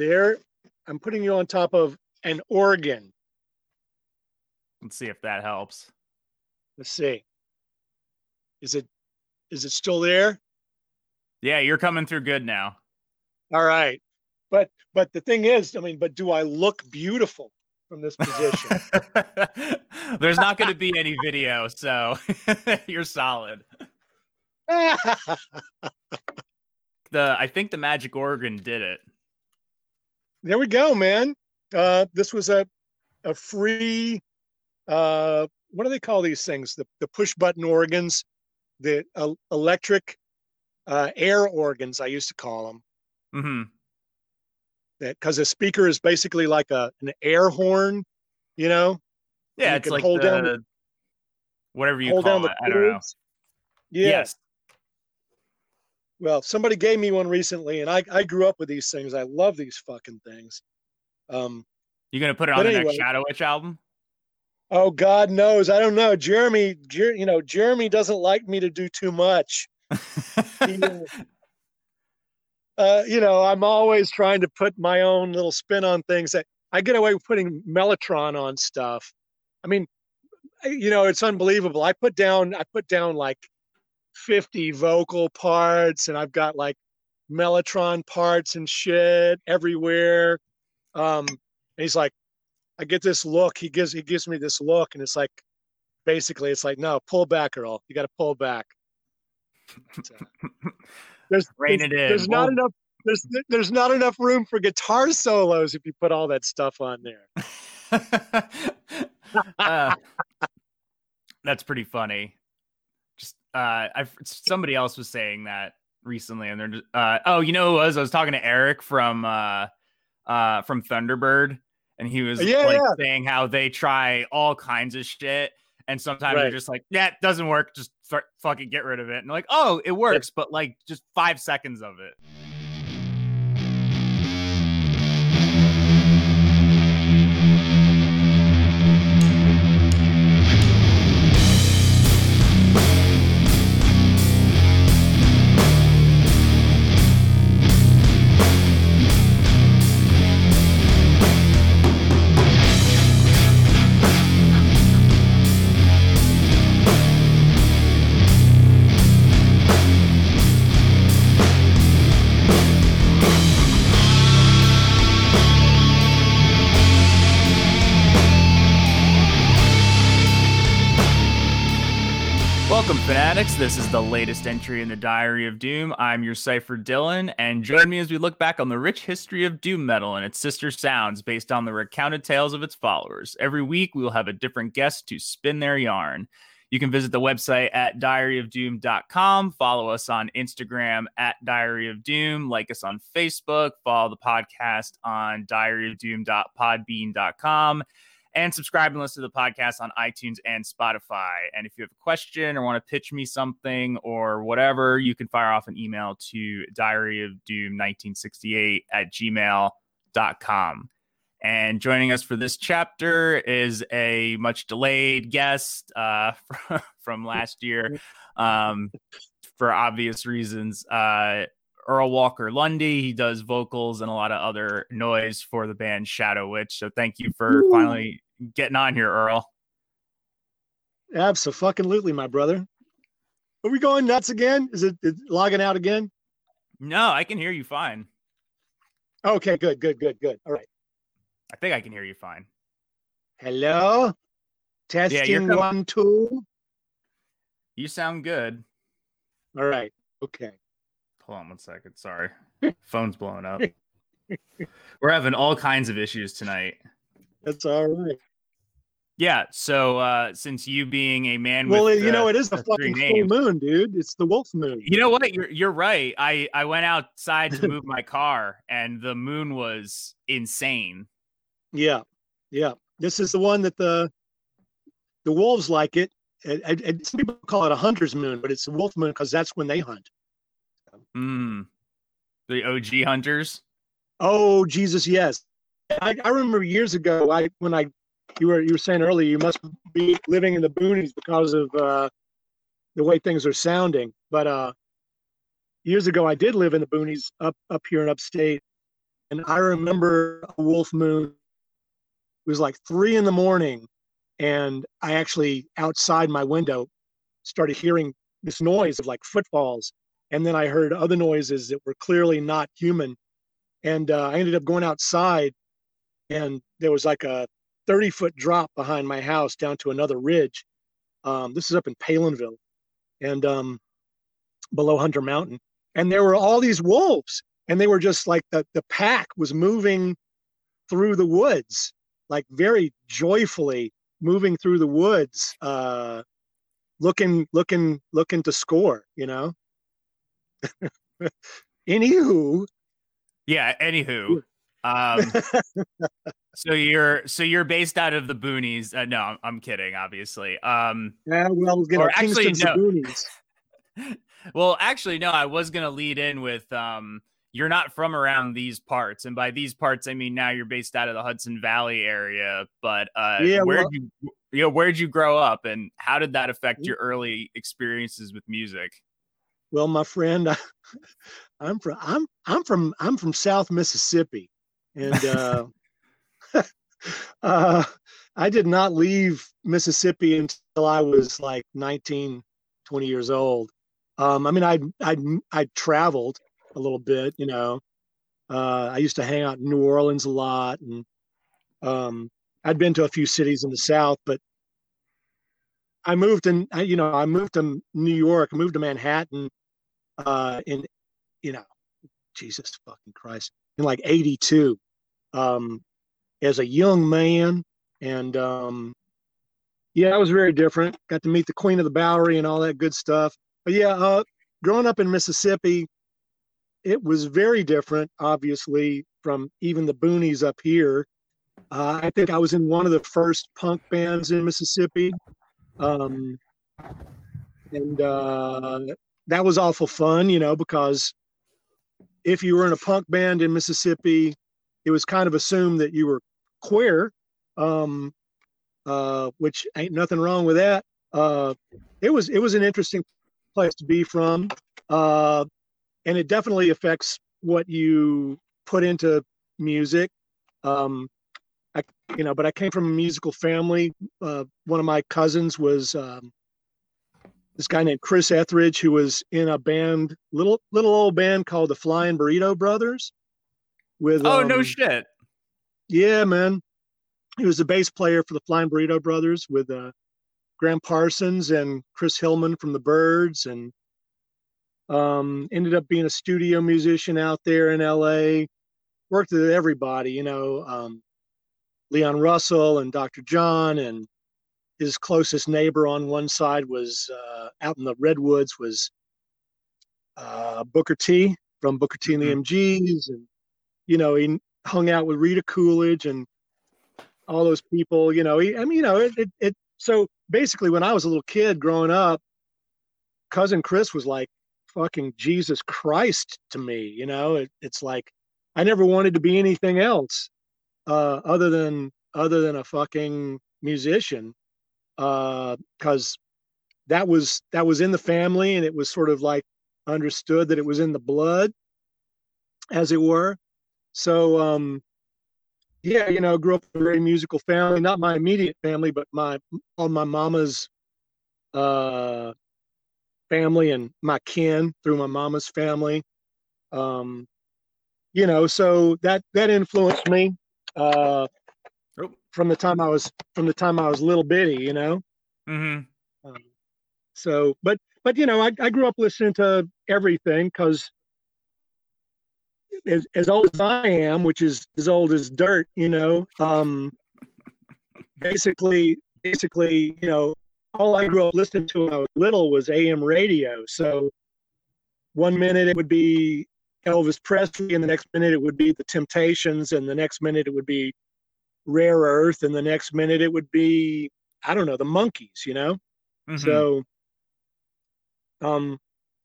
There, I'm putting you on top of an organ. Let's see if that helps. Let's see. Is it is it still there? Yeah, you're coming through good now. All right. But but the thing is, I mean, but do I look beautiful from this position? There's not going to be any video, so you're solid. the I think the magic organ did it. There we go, man. Uh, this was a a free uh, what do they call these things? The the push button organs, the uh, electric uh, air organs. I used to call them. Mm-hmm. That because a speaker is basically like a an air horn, you know. Yeah, you it's like hold the, down whatever you hold call down the it. I don't know. Yeah. Yes. Well, somebody gave me one recently, and I I grew up with these things. I love these fucking things. Um, You gonna put it on the anyway. next Shadow Witch album? oh God knows, I don't know. Jeremy, Jer- you know, Jeremy doesn't like me to do too much. He, uh, uh, you know, I'm always trying to put my own little spin on things. That I get away with putting Mellotron on stuff. I mean, you know, it's unbelievable. I put down, I put down like 50 vocal parts, and I've got like Mellotron parts and shit everywhere. Um, and he's like, I get this look. He gives he gives me this look, and it's like, basically, it's like, no, pull back, Earl. You got to pull back. So, there's there's, it in. there's not enough. There's there's not enough room for guitar solos if you put all that stuff on there. Uh, that's pretty funny. Just uh, I somebody else was saying that recently, and they're just uh, oh, you know who it was? I was talking to Eric from uh, uh, from Thunderbird, and he was Yeah, like yeah. saying how they try all kinds of shit, and sometimes they're just like, yeah, it doesn't work, just f- fucking get rid of it, and like, oh, it works, but like just five seconds of it. Welcome, fanatics. This is the latest entry in the Diary of Doom. I'm your cipher Dylan, and join me as we look back on the rich history of doom metal and its sister sounds based on the recounted tales of its followers. Every week, we will have a different guest to spin their yarn. You can visit the website at diaryofdoom.com, follow us on Instagram at Diary of Doom, like us on Facebook, follow the podcast on diaryofdoom.podbean.com and subscribe and listen to the podcast on iTunes and Spotify. And if you have a question or want to pitch me something or whatever, you can fire off an email to diaryofdoom1968 at gmail.com. And joining us for this chapter is a much delayed guest uh, from last year um, for obvious reasons. Uh, Earl Walker Lundy. He does vocals and a lot of other noise for the band Shadow Witch. So thank you for Woo. finally getting on here, Earl. Absolutely, my brother. Are we going nuts again? Is it, is it logging out again? No, I can hear you fine. Okay, good, good, good, good. All right. I think I can hear you fine. Hello. Testing com- one, two. You sound good. All right. Okay. Hold on one second. Sorry. Phone's blowing up. We're having all kinds of issues tonight. That's all right. Yeah. So uh since you being a man Well, with you know, it is the the three fucking full moon, dude. It's the wolf moon. You know what? You're you're right. I I went outside to move my car and the moon was insane. Yeah, yeah. This is the one that the the wolves like it. And, and- and some people call it a hunter's moon, but it's a wolf moon because that's when they hunt. Mm. The OG hunters. Oh Jesus, yes. I, I remember years ago. I when I you were you were saying earlier you must be living in the boonies because of uh, the way things are sounding. But uh, years ago I did live in the boonies up up here in upstate, and I remember a wolf moon. It was like three in the morning, and I actually outside my window started hearing this noise of like footfalls, and then I heard other noises that were clearly not human, and uh, I ended up going outside, and there was like a 30 foot drop behind my house down to another ridge. Um, this is up in Palenville, and um, below Hunter Mountain, and there were all these wolves and they were just like the the pack was moving through the woods like very joyfully moving through the woods uh looking looking looking to score you know anywho. Yeah anywho um so you're so you're based out of the boonies. Uh, no I'm, I'm kidding obviously. Um yeah well know, or actually no. well actually no i was gonna lead in with um you're not from around these parts. And by these parts i mean now you're based out of the hudson valley area. But uh yeah, where well, you you know where'd you grow up? And how did that affect your early experiences with music well my friend I, i'm from i'm i'm from i'm from south mississippi and uh uh i did not leave mississippi until i was like 19 20 years old um i mean i i i traveled a little bit. You know, uh, I used to hang out in New Orleans a lot, and um, I'd been to a few cities in the South, but I moved in. You know, I moved to New York. Moved to Manhattan uh, in, you know, Jesus fucking Christ, in like '82, um, as a young man, and um, yeah, I was very different. Got to meet the Queen of the Bowery and all that good stuff. But yeah, uh, growing up in Mississippi, it was very different, obviously, from even the boonies up here. Uh, I think I was in one of the first punk bands in Mississippi. Um, and uh, that was awful fun, you know, because if you were in a punk band in Mississippi, it was kind of assumed that you were queer, um, uh, which ain't nothing wrong with that. Uh, it was it was an interesting place to be from. Uh, and it definitely affects what you put into music. Um, I, you know, but I came from a musical family. Uh, one of my cousins was um, this guy named Chris Ethridge, who was in a band, little little old band called the Flying Burrito Brothers. With oh um, no shit, yeah, man. He was the bass player for the Flying Burrito Brothers with uh, Gram Parsons and Chris Hillman from the Byrds and um, ended up being a studio musician out there in LA. Worked with everybody, you know, um, Leon Russell and Dr. John, and his closest neighbor on one side was uh, out in the redwoods was uh, Booker T from Booker T and the MGs, mm-hmm. and you know he hung out with Rita Coolidge and all those people. You know, he, I mean, you know, it, it, it. So basically, when I was a little kid growing up, cousin Chris was like fucking Jesus Christ to me. You know, it, it's like I never wanted to be anything else uh, other than other than a fucking musician because uh, that was that was in the family and it was sort of like understood that it was in the blood as it were so um yeah you know grew up in a very musical family not my immediate family but my on my mama's uh family and my kin through my mama's family. Um, you know, so that that influenced me uh, oh. from the time I was from the time I was little bitty. You know. Mm-hmm. So, but but you know, I, I grew up listening to everything because as, as old as I am, which is as old as dirt, you know, um, basically, basically, you know, all I grew up listening to when I was little was AM radio. So one minute it would be Elvis Presley, and the next minute it would be the Temptations, and the next minute it would be Rare Earth, and the next minute it would be I don't know the Monkees, you know. Mm-hmm. So um,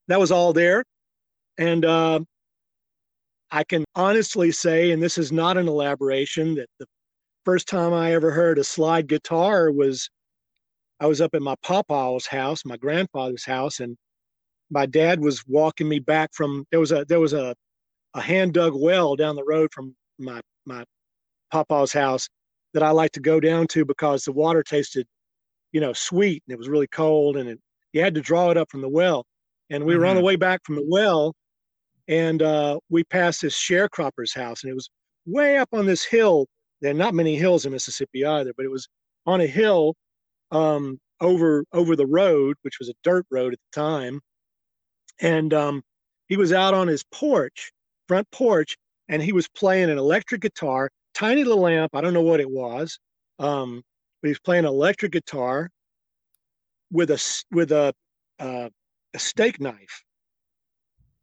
that was all there, and uh, I can honestly say, and this is not an elaboration, that the first time I ever heard a slide guitar was I was up at my papa's house, my grandfather's house, and my dad was walking me back from there was a there was a a hand dug well down the road from my my papa's house that I like to go down to because the water tasted, you know, sweet and it was really cold and it, you had to draw it up from the well. And we mm-hmm. were on the way back from the well, and uh, we passed this sharecropper's house, and it was way up on this hill. There are not many hills in Mississippi either, but it was on a hill um, over over the road, which was a dirt road at the time. And um, he was out on his porch, front porch, and he was playing an electric guitar, tiny little amp. I don't know what it was, um, but was playing electric guitar with a with a uh, a steak knife,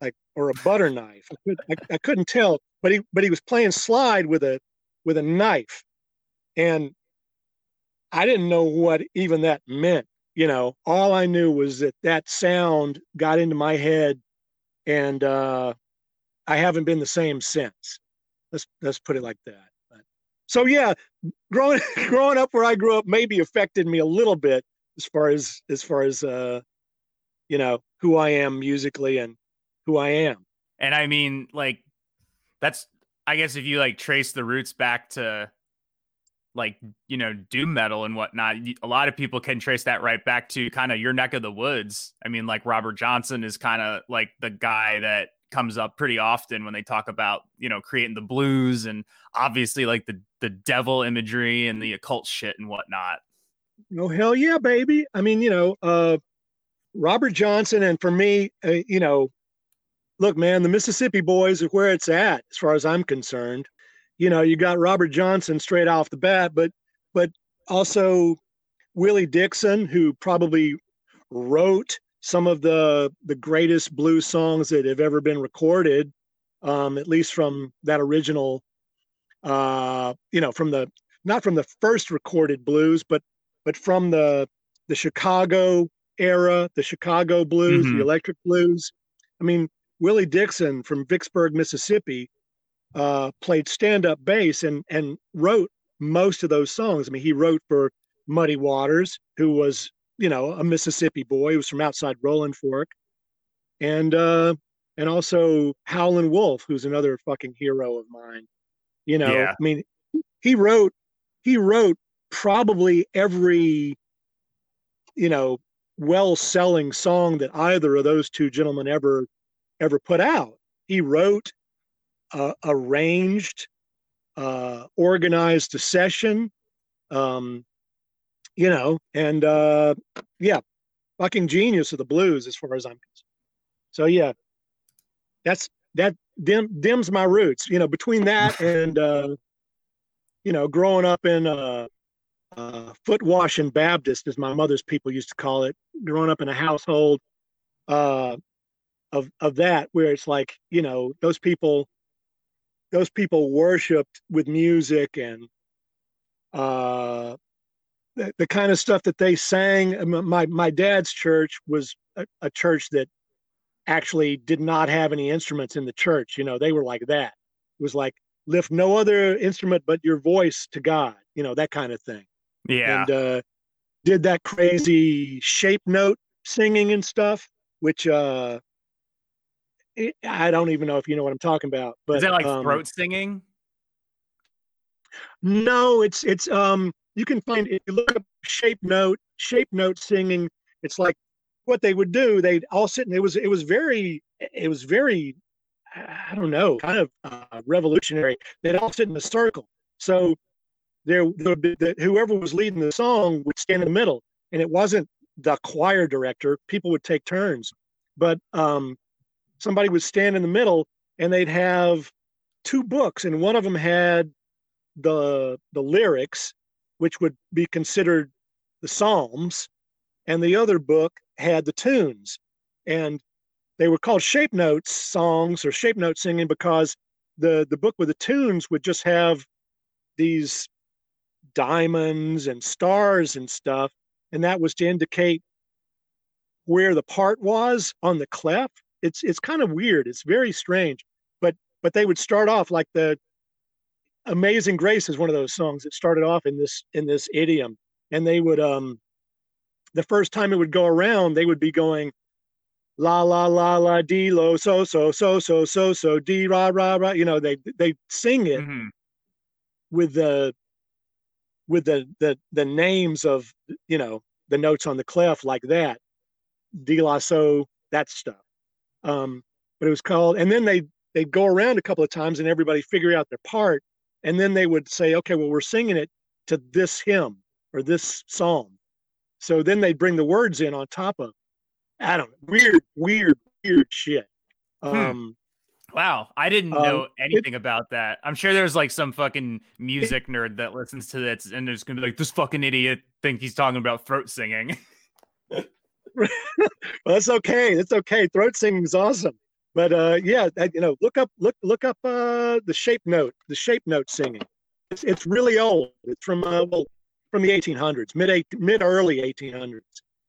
like or a butter knife. I, could, I, I couldn't tell, but he but he was playing slide with a with a knife, and I didn't know what even that meant. You know, all I knew was that that sound got into my head, and uh, I haven't been the same since. Let's let's put it like that. But, so yeah, growing growing up where I grew up maybe affected me a little bit as far as as far as uh, you know who I am musically and who I am. And I mean, like that's I guess if you like trace the roots back to like you know doom metal and whatnot a lot of people can trace that right back to kind of your neck of the woods i mean like robert johnson is kind of like the guy that comes up pretty often when they talk about you know creating the blues and obviously like the the devil imagery and the occult shit and whatnot oh hell yeah baby. I mean you know uh robert johnson and for me uh, you know look man the mississippi boys are where it's at as far as i'm concerned. You know, you got Robert Johnson straight off the bat, but but also Willie Dixon, who probably wrote some of the the greatest blues songs that have ever been recorded, um, at least from that original, uh, you know, from the not from the first recorded blues, but but from the the Chicago era, the Chicago blues, mm-hmm. the electric blues. I mean, Willie Dixon from Vicksburg, Mississippi, uh, played stand-up bass and and wrote most of those songs. I mean, he wrote for Muddy Waters, who was you know a Mississippi boy, who was from outside Rolling Fork, and uh, and also Howlin' Wolf, who's another fucking hero of mine. You know, yeah. I mean, he wrote he wrote probably every you know well-selling song that either of those two gentlemen ever ever put out. He wrote uh, arranged, uh, organized a session, um, you know, and uh, yeah, fucking genius of the blues as far as I'm concerned. So yeah, that's that dim, dims my roots. You know, between that and uh, you know, growing up in uh, uh, foot washing Baptist, as my mother's people used to call it, growing up in a household uh, of of that, where it's like you know those people those people worshipped with music and uh, the, the kind of stuff that they sang. My my dad's church was a, a, church that actually did not have any instruments in the church. You know, they were like that. It was like lift no other instrument but your voice to God. You know, that kind of thing. Yeah. And uh, did that crazy shape note singing and stuff, which uh, it, I don't even know if you know what I'm talking about. But is that like um, throat singing? No, it's it's um you can find if you look up shape note shape note singing. It's like what they would do. They'd all sit and it was it was very it was very I don't know kind of uh, revolutionary. They'd all sit in a circle. So there the, the, whoever was leading the song would stand in the middle, and it wasn't the choir director. People would take turns, but um, somebody would stand in the middle and they'd have two books. And one of them had the the lyrics which would be considered the psalms. And the other book had the tunes. And they were called shape notes songs or shape note singing because the the book with the tunes would just have these diamonds and stars and stuff and that was to indicate where the part was on the clef it's it's kind of weird. It's very strange. But but they would start off like the Amazing Grace is one of those songs that started off in this in this idiom. And they would um the first time it would go around, they would be going, la la la la dee lo so so so so so so dee ra ra ra. You know, they they sing it Mhm. with the with the the the names of you know the notes on the clef like that, dee la so that stuff. Um, but it was called, and then they they'd go around a couple of times and everybody figure out their part, and then they would say, okay, well we're singing it to this hymn or this psalm. So then they'd bring the words in on top of. I don't know, weird, weird, weird shit. Hmm. Um, Wow, I didn't Um, know anything about that. I'm sure there's like some fucking music nerd that listens to this and there's gonna be like, this fucking idiot think he's talking about throat singing. well, that's okay. That's okay. Throat singing is awesome. But uh, yeah, you know, look up, look, look up uh, the shape note, the shape note singing. It's, it's really old. It's from uh, well, from the 1800s, mid eight, mid early 1800s.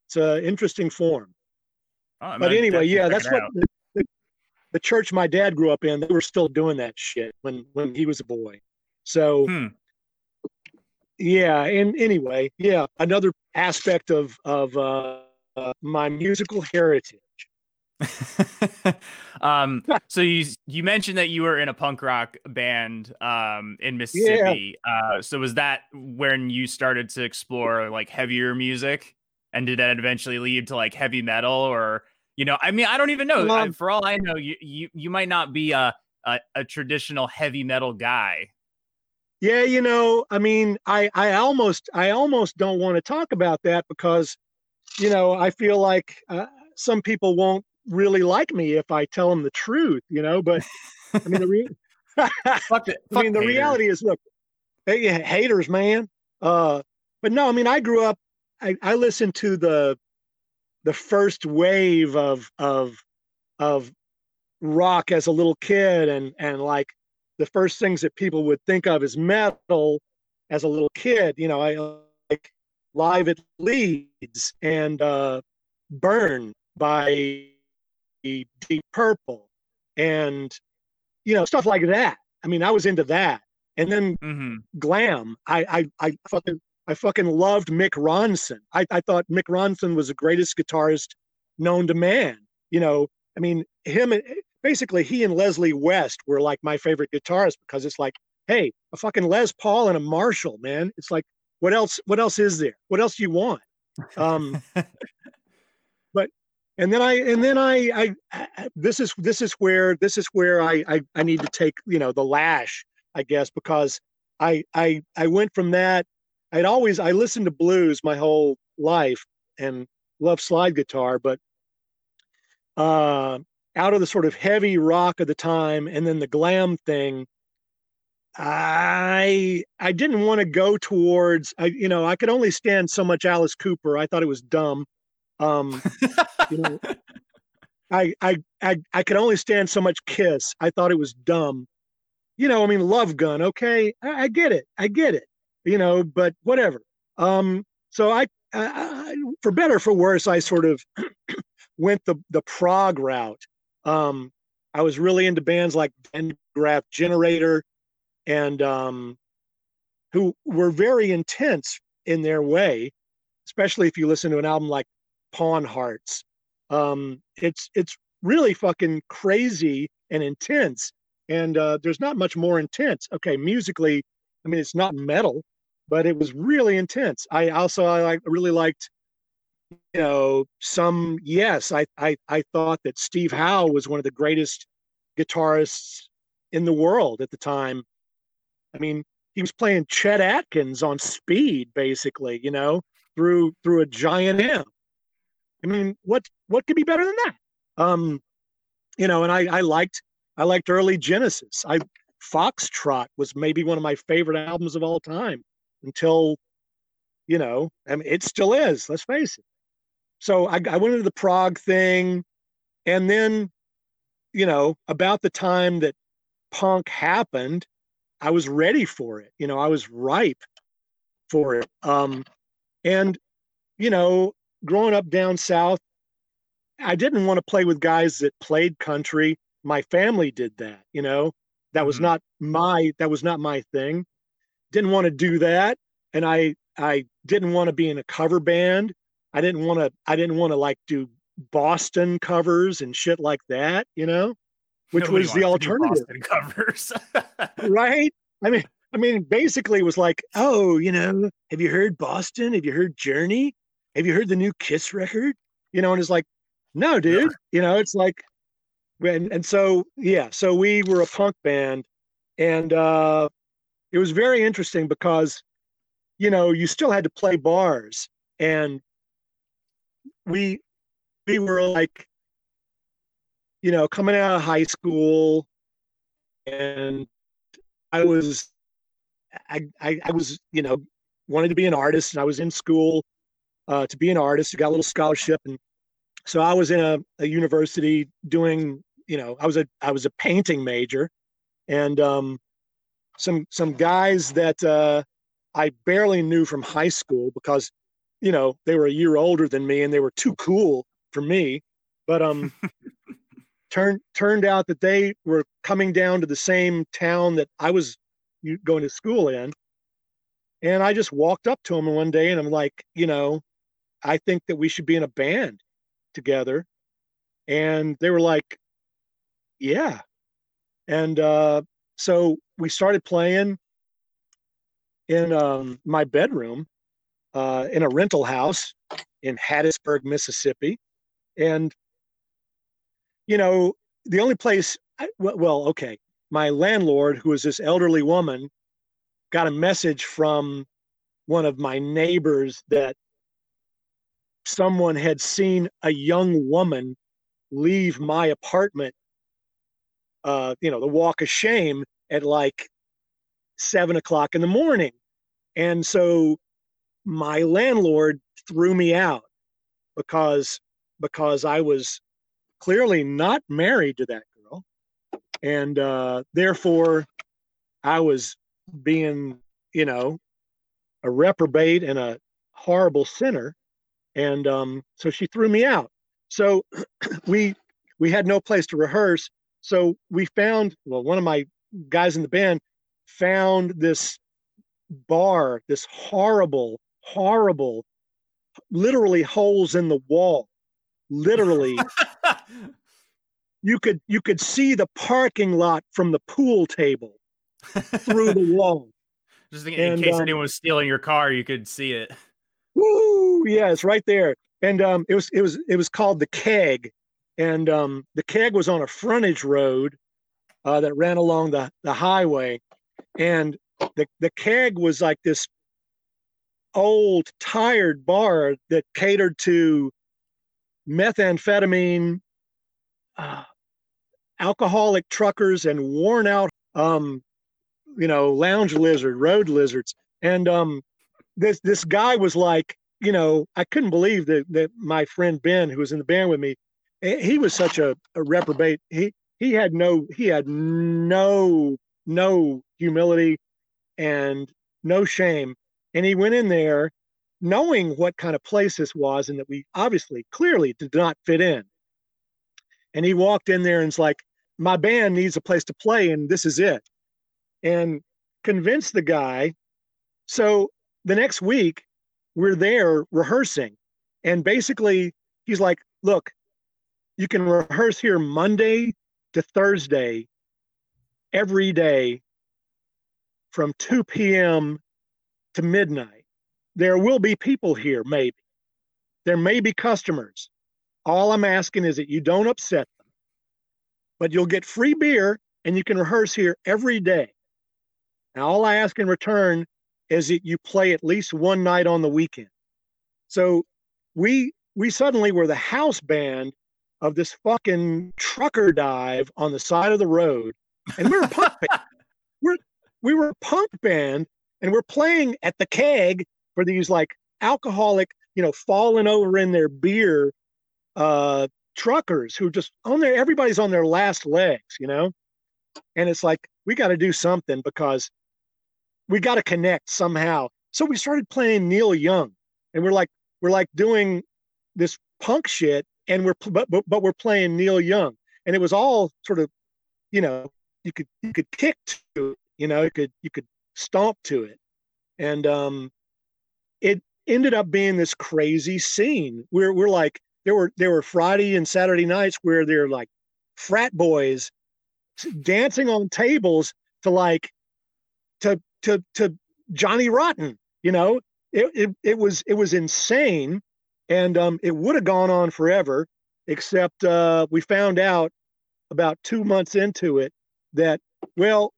It's an interesting form. Oh, But anyway, yeah, that's what out. The, church my dad grew up in. They were still doing that shit when when he was a boy. So Hmm. yeah, and anyway, yeah, another aspect of of uh, uh, my musical heritage. um, so you you mentioned that you were in a punk rock band um in Mississippi. Uh, so was that when you started to explore like heavier music, and did that eventually lead to like heavy metal, or you know, I mean, I don't even know. I- For all I know, you you you might not be a a, a traditional heavy metal guy. Yeah, you know, I mean, I I almost I almost don't want to talk about that because, you know, I feel like uh, some people won't really like me if I tell them the truth, you know. But I mean, the re- Fuck it. I mean, the reality is, look, hey, haters, man. Uh, but no, I mean, I grew up. I, I listened to the the first wave of of of rock as a little kid, and and like the first things that people would think of as metal as a little kid. You know, I like Live at Leeds and uh, Burn by Deep Purple, and you know stuff like that. I mean, I was into that, and then hmm glam. I I I fucking I fucking loved Mick Ronson. I, I thought Mick Ronson was the greatest guitarist known to man. You know, I mean, him basically he and Leslie West were like my favorite guitarists because it's like, hey, a fucking Les Paul and a Marshall, man. It's like, what else? What else is there? What else do you want? Um, but and then I and then I, I I this is this is where this is where I, I I need to take you know the lash I guess because I I I went from that I'd always I listened to blues my whole life and love slide guitar but uh out of the sort of heavy rock of the time and then the glam thing I I didn't want to go towards I you know I could only stand so much Alice Cooper I thought it was dumb. Um you know I, I i i could only stand so much kiss i thought it was dumb. You know i mean love gun okay i, I get it i get it you know but whatever. Um so i, I, for better or for worse i sort of went the the prog route. Um i was really into bands like Graaf Generator and um who were very intense in their way especially if you listen to an album like pawn hearts. Um it's it's really fucking crazy and intense and uh there's not much more intense. Okay musically i mean it's not metal but it was really intense i also i like really liked you know some yes i i i thought that steve howe was one of the greatest guitarists in the world at the time i mean he was playing chet atkins on speed basically you know through through a giant amp I mean, what what could be better than that? Um, you know, and I I liked I liked early Genesis. I Foxtrot was maybe one of my favorite albums of all time until, you know, I mean, it still is. Let's face it. So I, I went into the prog thing, and then, you know, about the time that punk happened, I was ready for it. You know, I was ripe for it. Um, and you know, growing up down south, I didn't want to play with guys that played country. My family did that, you know. That was Mhm. not my that was not my thing. Didn't want to do that, and I I didn't want to be in a cover band. I didn't want to I didn't want to like do Boston covers and shit like that, you know, which Nobody was the alternative. Boston covers, right? I mean, I mean, basically, it was like, oh, you know, have you heard Boston? Have you heard Journey? Have you heard the new Kiss record? You know, and it's like, no, dude. Yeah. You know, it's like, and and so yeah, so we were a punk band, and uh, it was very interesting because, you know, you still had to play bars, and we we were like, you know, coming out of high school, and I was I, I, I was, you know, wanted to be an artist and I was in school uh, to be an artist. I got a little scholarship. And so I was in a, a university doing, you know, I was a, I was a painting major and um, some, some guys that uh, I barely knew from high school because, you know, they were a year older than me and they were too cool for me. But um, turned turned out that they were coming down to the same town that I was going to school in. And I just walked up to him one day and I'm like, you know, I think that we should be in a band together. And they were like, yeah. And uh, so we started playing in um, my bedroom uh, in a rental house in Hattiesburg, Mississippi. And, you know, the only place, I, well, okay, my landlord, who was this elderly woman, got a message from one of my neighbors that someone had seen a young woman leave my apartment, uh, you know, the walk of shame at like seven o'clock in the morning. And so my landlord threw me out because because I was clearly not married to that girl. and uh, therefore I was being, you know, a reprobate and a horrible sinner, and um, so she threw me out. So we we had no place to rehearse, so we found well, one of my guys in the band found this bar, this horrible, horrible, literally holes in the wall, literally you could you could see the parking lot from the pool table through the wall. Just in, and, case um, anyone was stealing your car, you could see it. Woo! Yeah, it's right there. And um, it was it was it was called the Keg, and um, the Keg was on a frontage road uh, that ran along the the highway, and the the Keg was like this old tired bar that catered to methamphetamine, uh, alcoholic truckers and worn out, um, you know, lounge lizard, road lizards. And um, this this guy was like, you know, I couldn't believe that that my friend Ben, who was in the band with me, eh, he was such a, a reprobate. He he had no he had no no humility and no shame. And he went in there knowing what kind of place this was and that we obviously clearly did not fit in. And he walked in there and was like, my band needs a place to play and this is it. And convinced the guy. So the next week, we're there rehearsing. And basically, he's like, look, you can rehearse here Monday to Thursday every day from 2 p.m. to midnight. There will be people here, maybe. There may be customers. All I'm asking is that you don't upset them, but you'll get free beer and you can rehearse here every day. Now, all I ask in return is that you play at least one night on the weekend. So we we suddenly were the house band of this fucking trucker dive on the side of the road, and we were punk band. We're we were a punk band, and we're playing at the keg for these like alcoholic, you know, falling over in their beer uh, truckers who just on their everybody's on their last legs, you know? And it's like we got to do something because we got to connect somehow. So we started playing Neil Young and we're like we're like doing this punk shit and we're but, but, but we're playing Neil Young. And it was all sort of you know you could you could kick to it, you know you could you could stomp to it. And um it ended up being this crazy scene we're we're like there were there were Friday and Saturday nights where they're like frat boys dancing on tables to like to to to Johnny Rotten. You know, it it, it was it was insane, and um, it would have gone on forever, except uh, we found out about two months into it that well,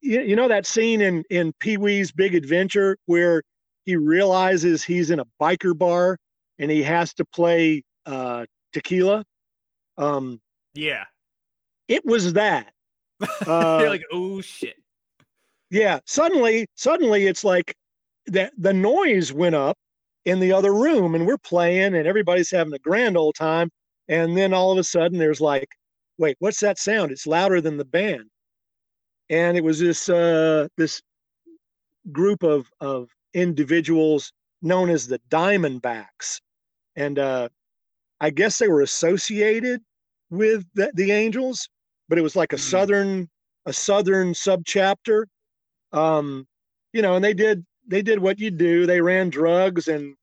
you, you know that scene in in Pee Wee's Big Adventure where he realizes he's in a biker bar and he has to play uh, tequila. Um, yeah, it was that. Uh, You're like, oh shit. Yeah. Suddenly, suddenly, it's like that. The noise went up in the other room, and we're playing, and everybody's having a grand old time. And then all of a sudden, there's like, wait, what's that sound? It's louder than the band. And it was this uh, this group of of individuals known as the Diamondbacks, and uh, I guess they were associated with the, the Angels, but it was like a mm. southern a southern subchapter. Um, you know, and they did they did what you do. They ran drugs and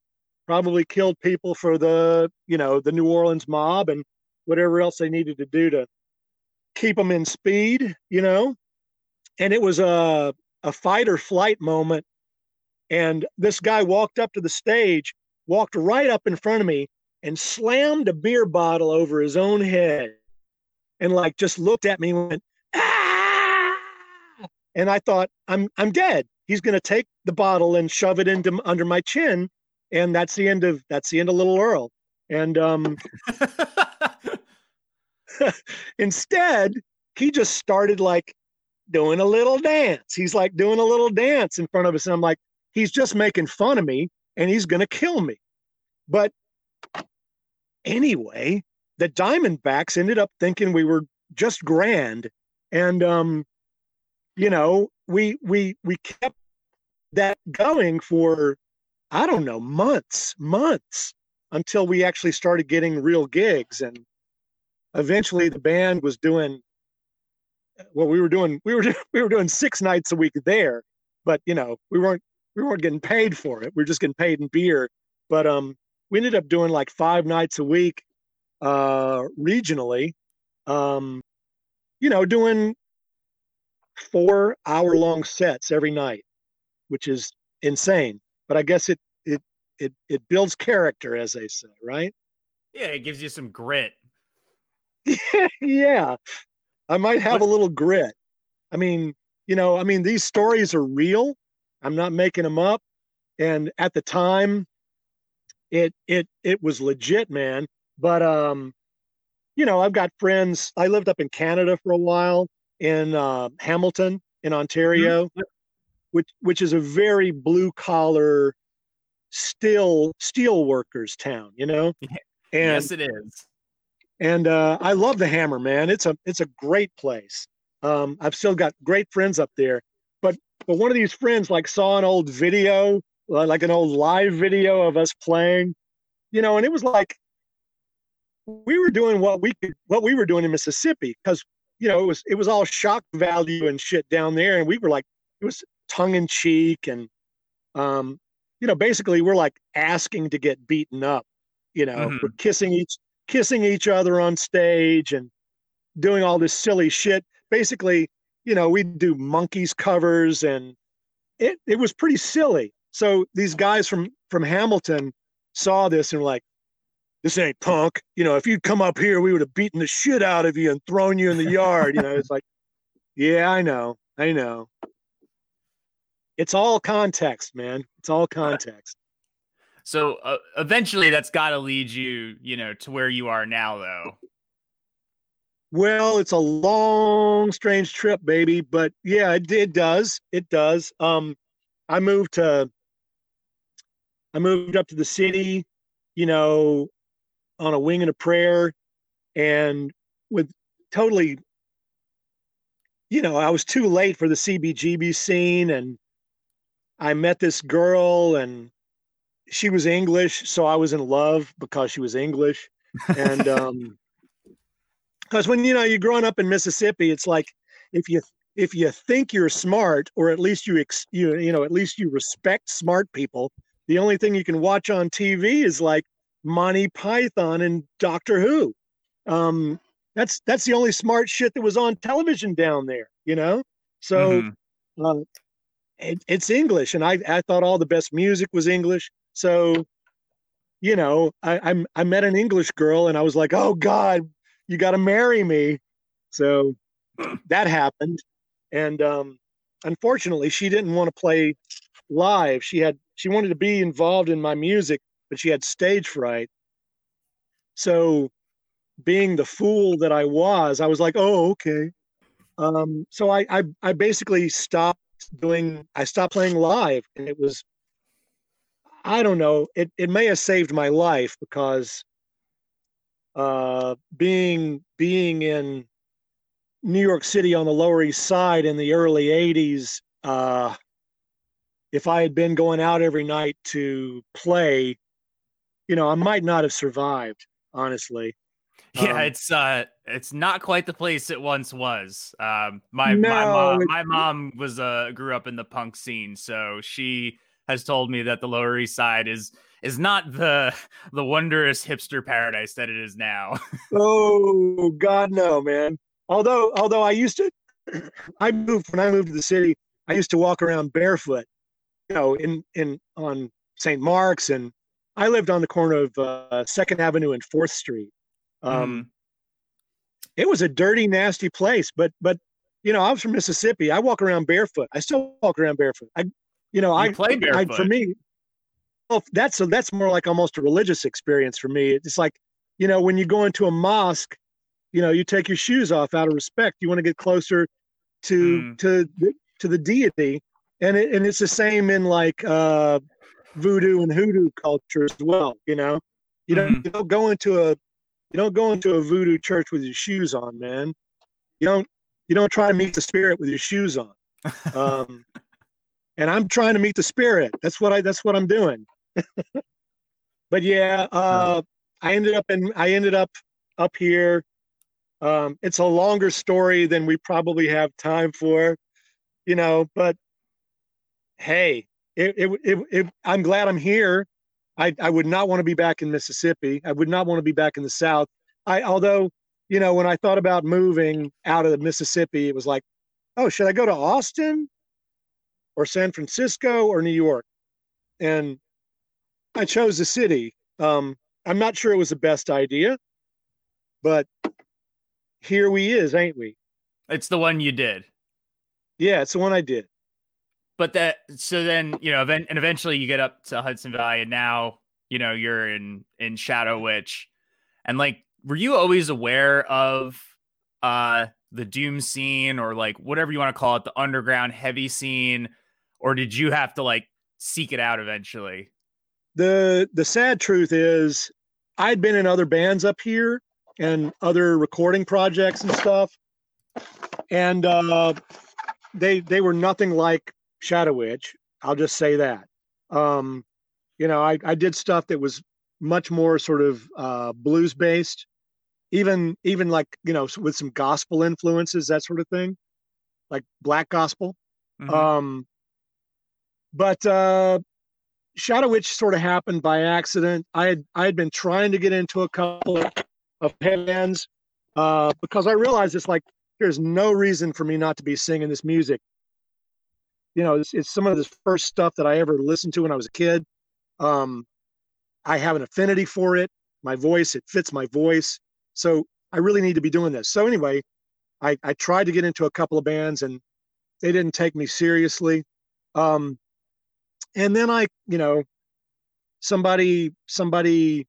probably killed people for the you know the New Orleans mob and whatever else they needed to do to keep them in speed. You know, and it was a a fight or flight moment. And this guy walked up to the stage, walked right up in front of me, and slammed a beer bottle over his own head and like just looked at me and went, ah! And I thought, I'm I'm dead. He's gonna take the bottle and shove it into under my chin. And that's the end of that's the end of Little Earl. And um instead, he just started like doing a little dance. He's like doing a little dance in front of us. And I'm like, he's just making fun of me and he's gonna kill me. But anyway, the Diamondbacks ended up thinking we were just grand, and um, you know, we we we kept that going for I don't know months, months until we actually started getting real gigs, and eventually the band was doing well. We were doing we were we were doing six nights a week there, but you know we weren't we weren't getting paid for it. We were just getting paid in beer. But um, we ended up doing like five nights a week uh, regionally, um, you know, doing four hour long sets every night, which is insane. But I guess it it it it builds character, as they say, right? Yeah, it gives you some grit. yeah, I might have a little grit. I mean, you know, I mean, these stories are real. I'm not making them up. And at the time, it it it was legit, man. But um, you know, I've got friends. I lived up in Canada for a while in uh, Hamilton in Ontario, mm-hmm. Which which is a very blue collar, still steel workers town. You know, and, yes, it is. And uh, I love the Hammer, man. It's a it's a great place. Um, I've still got great friends up there. But but one of these friends like saw an old video, like an old live video of us playing, you know, and it was like we were doing what we could, what we were doing in Mississippi because you know it was it was all shock value and shit down there, and we were like it was tongue in cheek and um, you know basically we're like asking to get beaten up, you know, mm-hmm. we're kissing each kissing each other on stage and doing all this silly shit. Basically, you know, we'd do Monkees covers and it it was pretty silly. So these guys from from Hamilton saw this and were like, this ain't punk. You know, if you'd come up here, we would have beaten the shit out of you and thrown you in the yard. You know, it's like, yeah, I know, I know. It's all context, man. It's all context. So uh, eventually, that's got to lead you, you know, to where you are now, though. Well, it's a long, strange trip, baby. But yeah, it, it does. It does. Um, I moved to. I moved up to the city, you know, on a wing and a prayer and with totally you know i was too late for the cbgb scene and i met this girl and she was english so i was in love because she was english and um because when you know you're growing up in mississippi it's like if you if you think you're smart or at least you ex, you you know at least you respect smart people the only thing you can watch on tv is like Monty Python and Doctor Who. Um, that's that's the only smart shit that was on television down there, you know. So mm-hmm. uh, it, it's English, and I I thought all the best music was English. So, you know, I I, I met an English girl, and I was like, oh God, you got to marry me. So that happened, and um, unfortunately, she didn't want to play live. She had she wanted to be involved in my music, but she had stage fright. So, being the fool that I was, I was like, "Oh, okay." Um, so I, I I basically stopped doing. I stopped playing live, and it was. I don't know. It it may have saved my life because uh, being being in New York City on the Lower East Side in the early '80s, uh, if I had been going out every night to play, you know, I might not have survived. Honestly. Yeah, um, it's uh, it's not quite the place it once was. Um, my no, my mom, my mom was uh, grew up in the punk scene, so she has told me that the Lower East Side is is not the the wondrous hipster paradise that it is now. oh God, no, man. Although although I used to, I moved when I moved to the city. I used to walk around barefoot, you know, in in on St. Mark's, and I lived on the corner of uh, Second Avenue and Fourth Street. Um, mm. It was a dirty, nasty place, but but you know, I was from Mississippi. I walk around barefoot. I still walk around barefoot. I, you know, you I play barefoot. I, for me, well, that's a, that's more like almost a religious experience for me. It's like, you know, when you go into a mosque, you know, you take your shoes off out of respect. You want to get closer to mm. to to the deity, and it, and it's the same in like uh, voodoo and hoodoo culture as well. You know, you don't mm. you don't go into a you don't go into a voodoo church with your shoes on, man. You don't you don't try to meet the spirit with your shoes on. Um, and I'm trying to meet the spirit. That's what I that's what I'm doing. but yeah, uh, I ended up in I ended up up here. Um, it's a longer story than we probably have time for, you know. But hey, it, it, it, it I'm glad I'm here. I, I would not want to be back in Mississippi. I would not want to be back in the South. I although you know when I thought about moving out of Mississippi, it was like, oh, should I go to Austin or San Francisco or New York? And I chose the city. Um, I'm not sure it was the best idea, but here we is, ain't we? It's the one you did. Yeah, it's the one I did. But that so then you know, and eventually you get up to Hudson Valley, and now you know you're in in Shadow Witch, and like, were you always aware of uh the doom scene or like whatever you want to call it, the underground heavy scene, or did you have to like seek it out eventually? the the sad truth is I'd been in other bands up here and other recording projects and stuff, and uh, they they were nothing like Shadow Witch. I'll just say that. Um, you know, I, I did stuff that was much more sort of uh, blues based, even even like you know with some gospel influences, that sort of thing, like black gospel. Mm-hmm. Um, but uh, Shadow Witch sort of happened by accident. I had I had been trying to get into a couple of bands uh, because I realized it's like there's no reason for me not to be singing this music. You know, it's, it's some of the first stuff that I ever listened to when I was a kid. Um, I have an affinity for it. My voice, it fits my voice. So I really need to be doing this. So anyway, I, I tried to get into a couple of bands and they didn't take me seriously. Um, and then I, you know, somebody, somebody,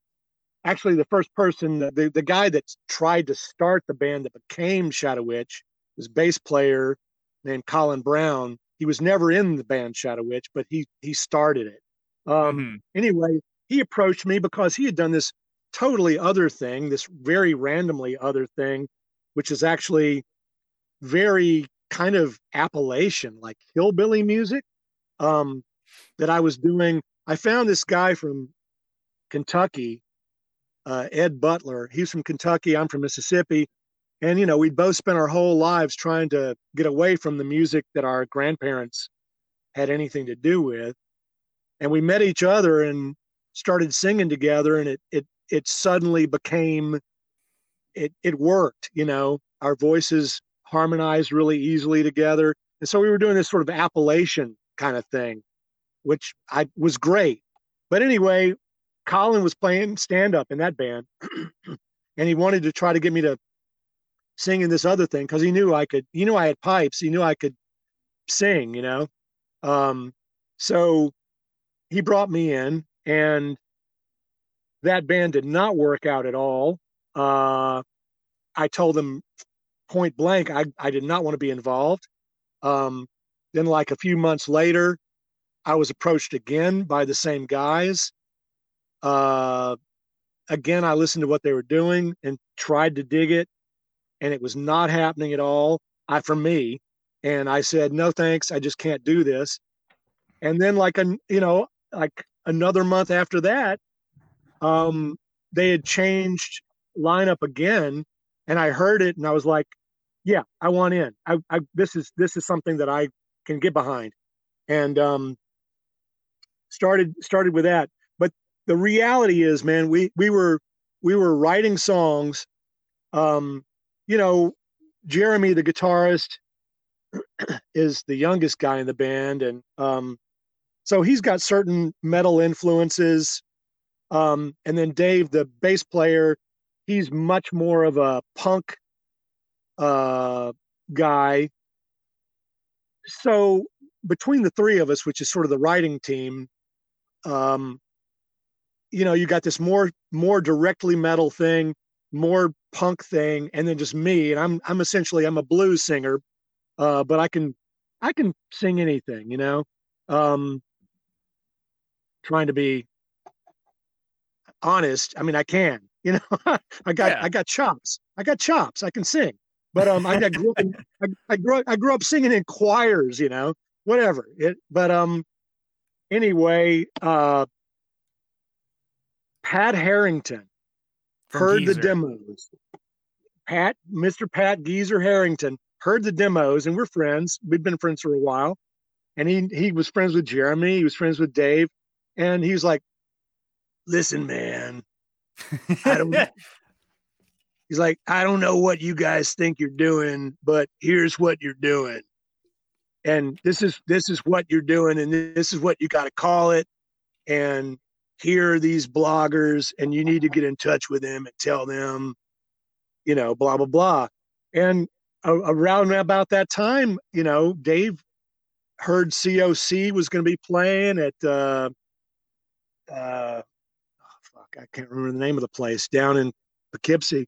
actually the first person, the, the guy that tried to start the band that became Shadow Witch was bass player named Colin Brown. He was never in the band Shadow Witch, but he he started it. Um, mm-hmm. Anyway, he approached me because he had done this totally other thing, this very randomly other thing, which is actually very kind of Appalachian, like hillbilly music. Um, that I was doing. I found this guy from Kentucky, uh, Ed Butler. He's from Kentucky. I'm from Mississippi. And, you know, we'd both spent our whole lives trying to get away from the music that our grandparents had anything to do with. And we met each other and started singing together and it it it suddenly became it it worked you know. Our voices harmonized really easily together. And so we were doing this sort of Appalachian kind of thing which i was great. But anyway colin was playing stand up in that band and he wanted to try to get me to sing in this other thing because he knew i could he knew i had pipes he knew i could sing you know um so he brought me in and that band did not work out at all. Uh, I told them point blank, I, I did not want to be involved. Um, then, like a few months later, I was approached again by the same guys. Uh, again, I listened to what they were doing and tried to dig it, and it was not happening at all I, for me. And I said, no, thanks. I just can't do this. And then, like, a, you know, like another month after that, um, they had changed lineup again, and I heard it, and I was like, "Yeah, I want in. I, I this is this is something that I can get behind," and um, started started with that. But the reality is, man, we we were we were writing songs. Um, you know, Jeremy, the guitarist, is the youngest guy in the band, and um, so he's got certain metal influences. Um, and then Dave, the bass player, he's much more of a punk uh, guy. So between the three of us, which is sort of the writing team, um, you know, you got this more more directly metal thing, more punk thing, and then just me. And I'm I'm essentially I'm a blues singer, uh, but I can I can sing anything, you know. Um, trying to be honest. I mean, I can, you know, I got, yeah. I got chops. I got chops. I can sing, but, um, I, I grew up, in, I, I grew up, I grew up singing in choirs, you know, whatever it, but, um, anyway, uh, Pat Harrington heard Geezer. the demos. Pat, Mr. Pat Geezer Harrington heard the demos and we're friends. We've been friends for a while. And he, he was friends with Jeremy. He was friends with Dave. And he was like, listen, man, I don't. he's like, I don't know what you guys think you're doing, but here's what you're doing. And this is this is what you're doing, and this is what you got to call it. And here are these bloggers, and you need to get in touch with them and tell them, you know, blah blah blah. And around about that time, you know, Dave heard COC was going to be playing at uh, uh, oh, fuck, I can't remember the name of the place down in Poughkeepsie,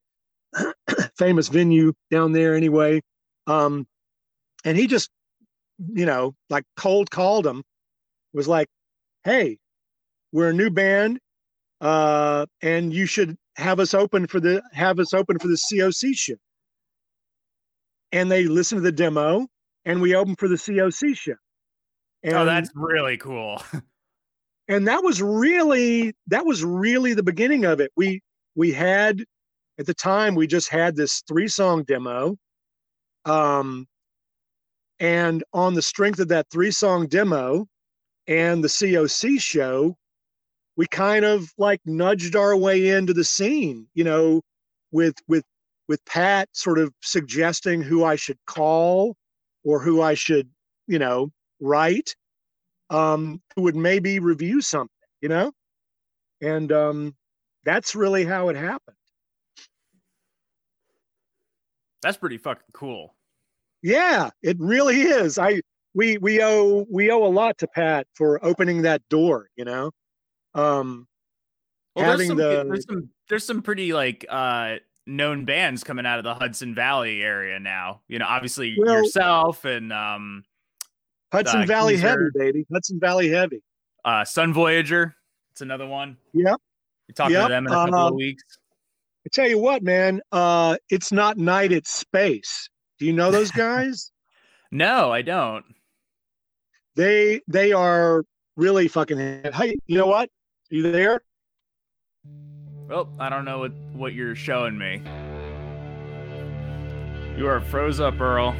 famous venue down there anyway. Um, and he just, you know, like cold called him, was like, "Hey, we're a new band, uh, and you should have us open for the have us open for the COC show." And they listen to the demo, and we open for the COC show. Oh, and, oh, that's really cool. and that was really that was really the beginning of it we we had at the time we just had this three song demo um and on the strength of that three song demo and the coc show we kind of like nudged our way into the scene you know with with with pat sort of suggesting who i should call or who i should you know write um, who would maybe review something, you know? And um, that's really how it happened. That's pretty fucking cool. Yeah, it really is. I we we owe we owe a lot to Pat for opening that door, you know. Um well, having there's some, the there's some there's some pretty like uh known bands coming out of the Hudson Valley area now. You know, obviously well, yourself and um Hudson uh, Valley Heavy, baby. Hudson Valley Heavy. Uh, Sun Voyager. It's another one. Yep. We talked yep. to them in a couple uh, of weeks. I tell you what, man. Uh, it's not night; it's space. Do you know those guys? no, I don't. They they are really fucking. Hey, you know what? You there? Well, I don't know what what you're showing me. You are froze up, Earl.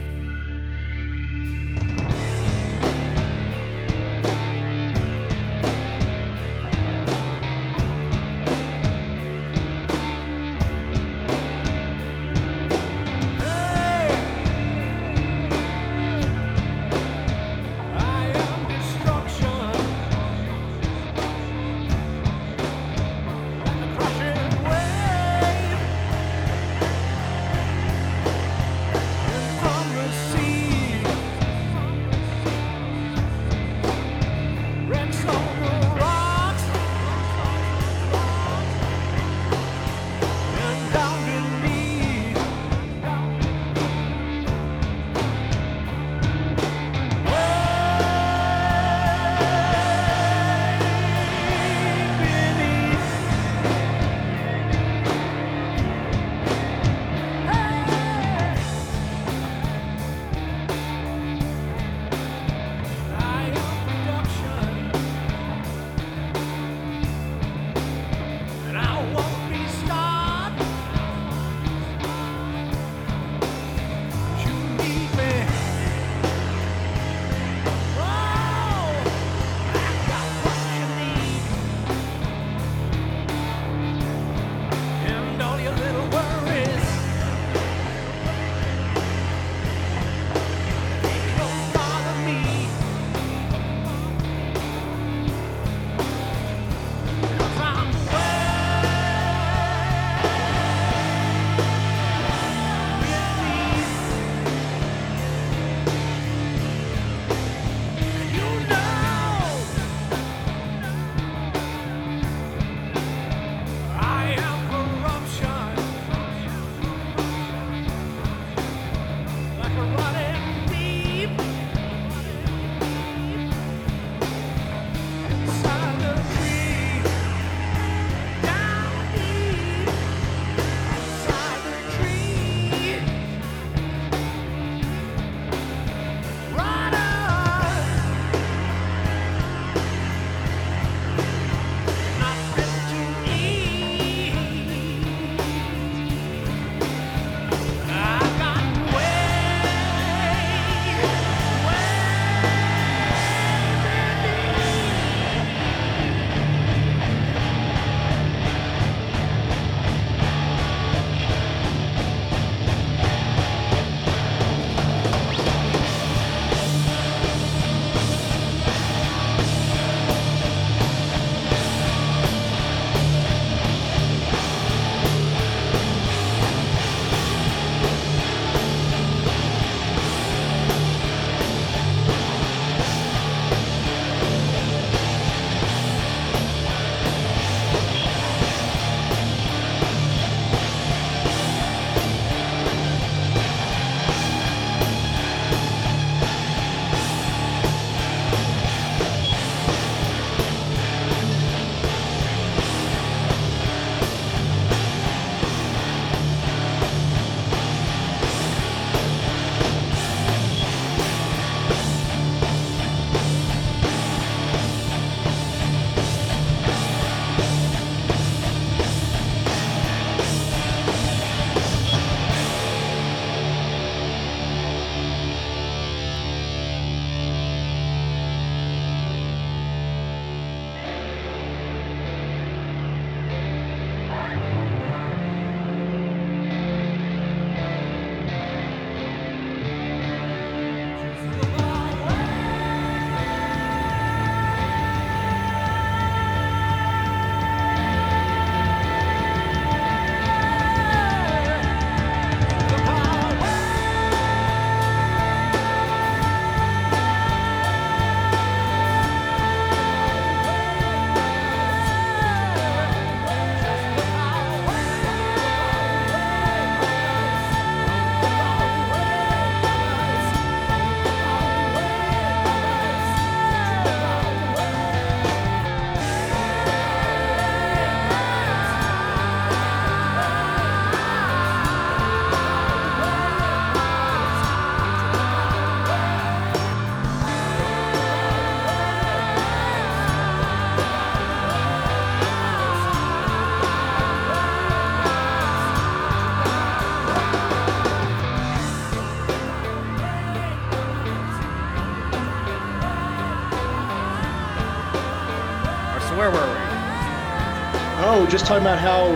Oh, just talking about how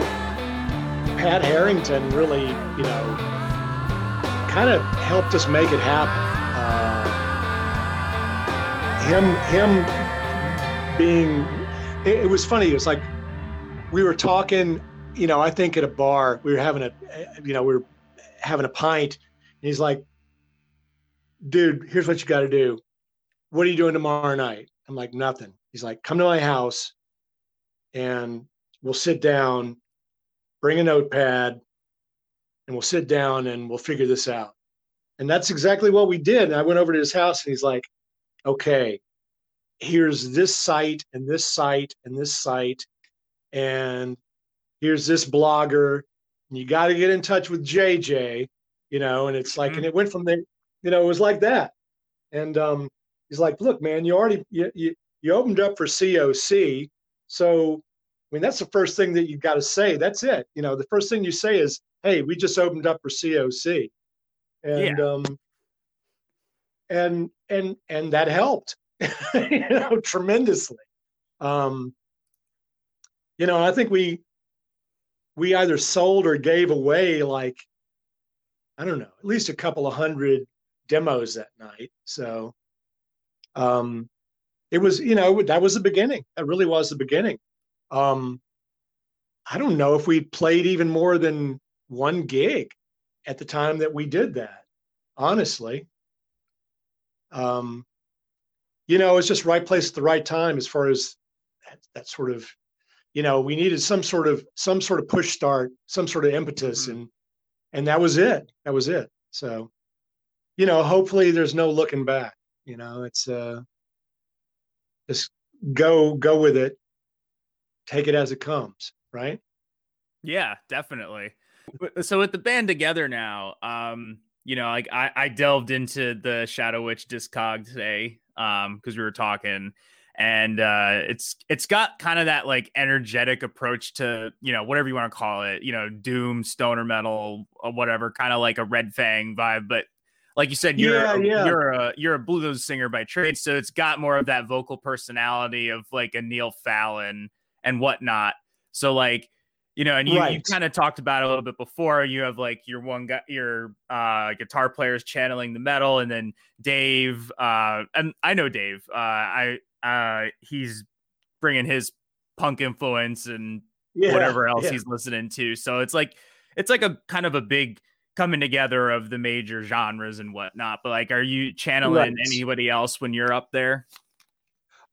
Pat Harrington really, you know, kind of helped us make it happen. Uh, him, him being, it, it was funny. It was like we were talking, you know, I think at a bar, we were having a, you know, we were having a pint, and he's like, "Dude, here's what you got to do. What are you doing tomorrow night?" I'm like, "Nothing." He's like, "Come to my house, and we'll sit down, bring a notepad, and we'll sit down and we'll figure this out." And that's exactly what we did. And I went over to his house, and he's like, "Okay, here's this site and this site and this site, and here's this blogger." And you got to get in touch with JJ, you know, and it's like, mm-hmm. and it went from there, you know, it was like that. And um, he's like, look, man, you already, you, you, you opened up for COC. So, mean, that's the first thing that you've got to say. That's it. You know, the first thing you say is, hey, we just opened up for COC. And, yeah. um, and, and, and that helped, you know, tremendously. Um, you know, I think we, we either sold or gave away like I don't know, at least a couple of hundred demos that night. So um it was, you know, that was the beginning. That really was the beginning. Um I don't know if we played even more than one gig at the time that we did that, honestly. Um, you know, it's just right place at the right time as far as that, that sort of you know we needed some sort of some sort of push start some sort of impetus mm-hmm. and and that was it that was it so you know hopefully there's no looking back you know it's uh just go go with it take it as it comes right yeah definitely so with the band together now um you know like i i delved into the shadow witch discog today um because we were talking and uh, it's it's got kind of that like energetic approach to you know whatever you want to call it you know doom stoner metal or whatever kind of like a red fang vibe but like you said you're yeah, yeah. you're a you're a blues singer by trade so it's got more of that vocal personality of like a neil fallon and whatnot so like you know and you, right. you kind of talked about it a little bit before you have like your one guy your uh guitar players channeling the metal and then dave uh and i know dave uh i uh, he's bringing his punk influence and yeah, whatever else yeah. he's listening to. So it's like it's like a kind of a big coming together of the major genres and whatnot. But like, are you channeling right. anybody else when you're up there?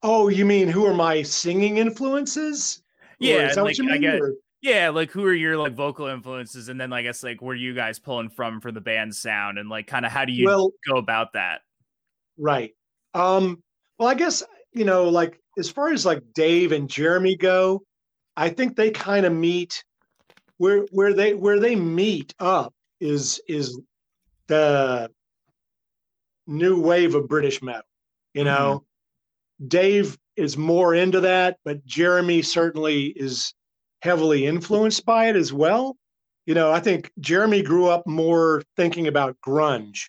Oh, you mean who are my singing influences? Yeah, like, I get, yeah, like who are your like vocal influences, and then I guess like where you guys pulling from for the band sound, and like kind of how do you well, go about that? Right. Um. Well, I guess you know, like as far as like Dave and Jeremy go, I think they kind of meet where where they where they meet up is is the new wave of British metal. You know, mm-hmm. Dave is more into that, but Jeremy certainly is heavily influenced by it as well. You know, I think Jeremy grew up more thinking about grunge,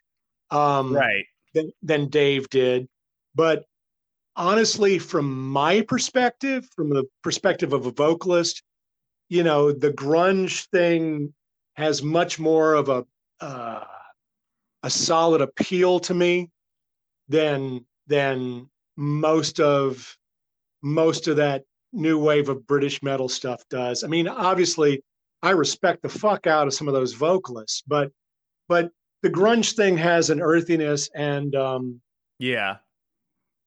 um, right, than, than Dave did. But honestly, from my perspective, from the perspective of a vocalist, you know, the grunge thing has much more of a uh, a solid appeal to me than than most of most of that new wave of British metal stuff does. I mean, obviously, I respect the fuck out of some of those vocalists, but but the grunge thing has an earthiness and um, yeah,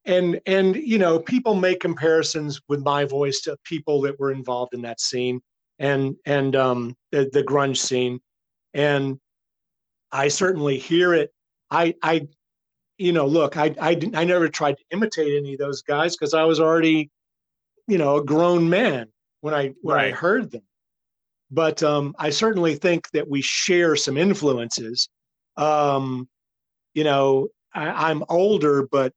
and and you know people make comparisons with my voice to people that were involved in that scene and and um the, the grunge scene. And i certainly hear it. I i you know look i i, I never tried to imitate any of those guys because i was already you know a grown man when i when right. i heard them but um i certainly think that we share some influences um you know I, i'm older but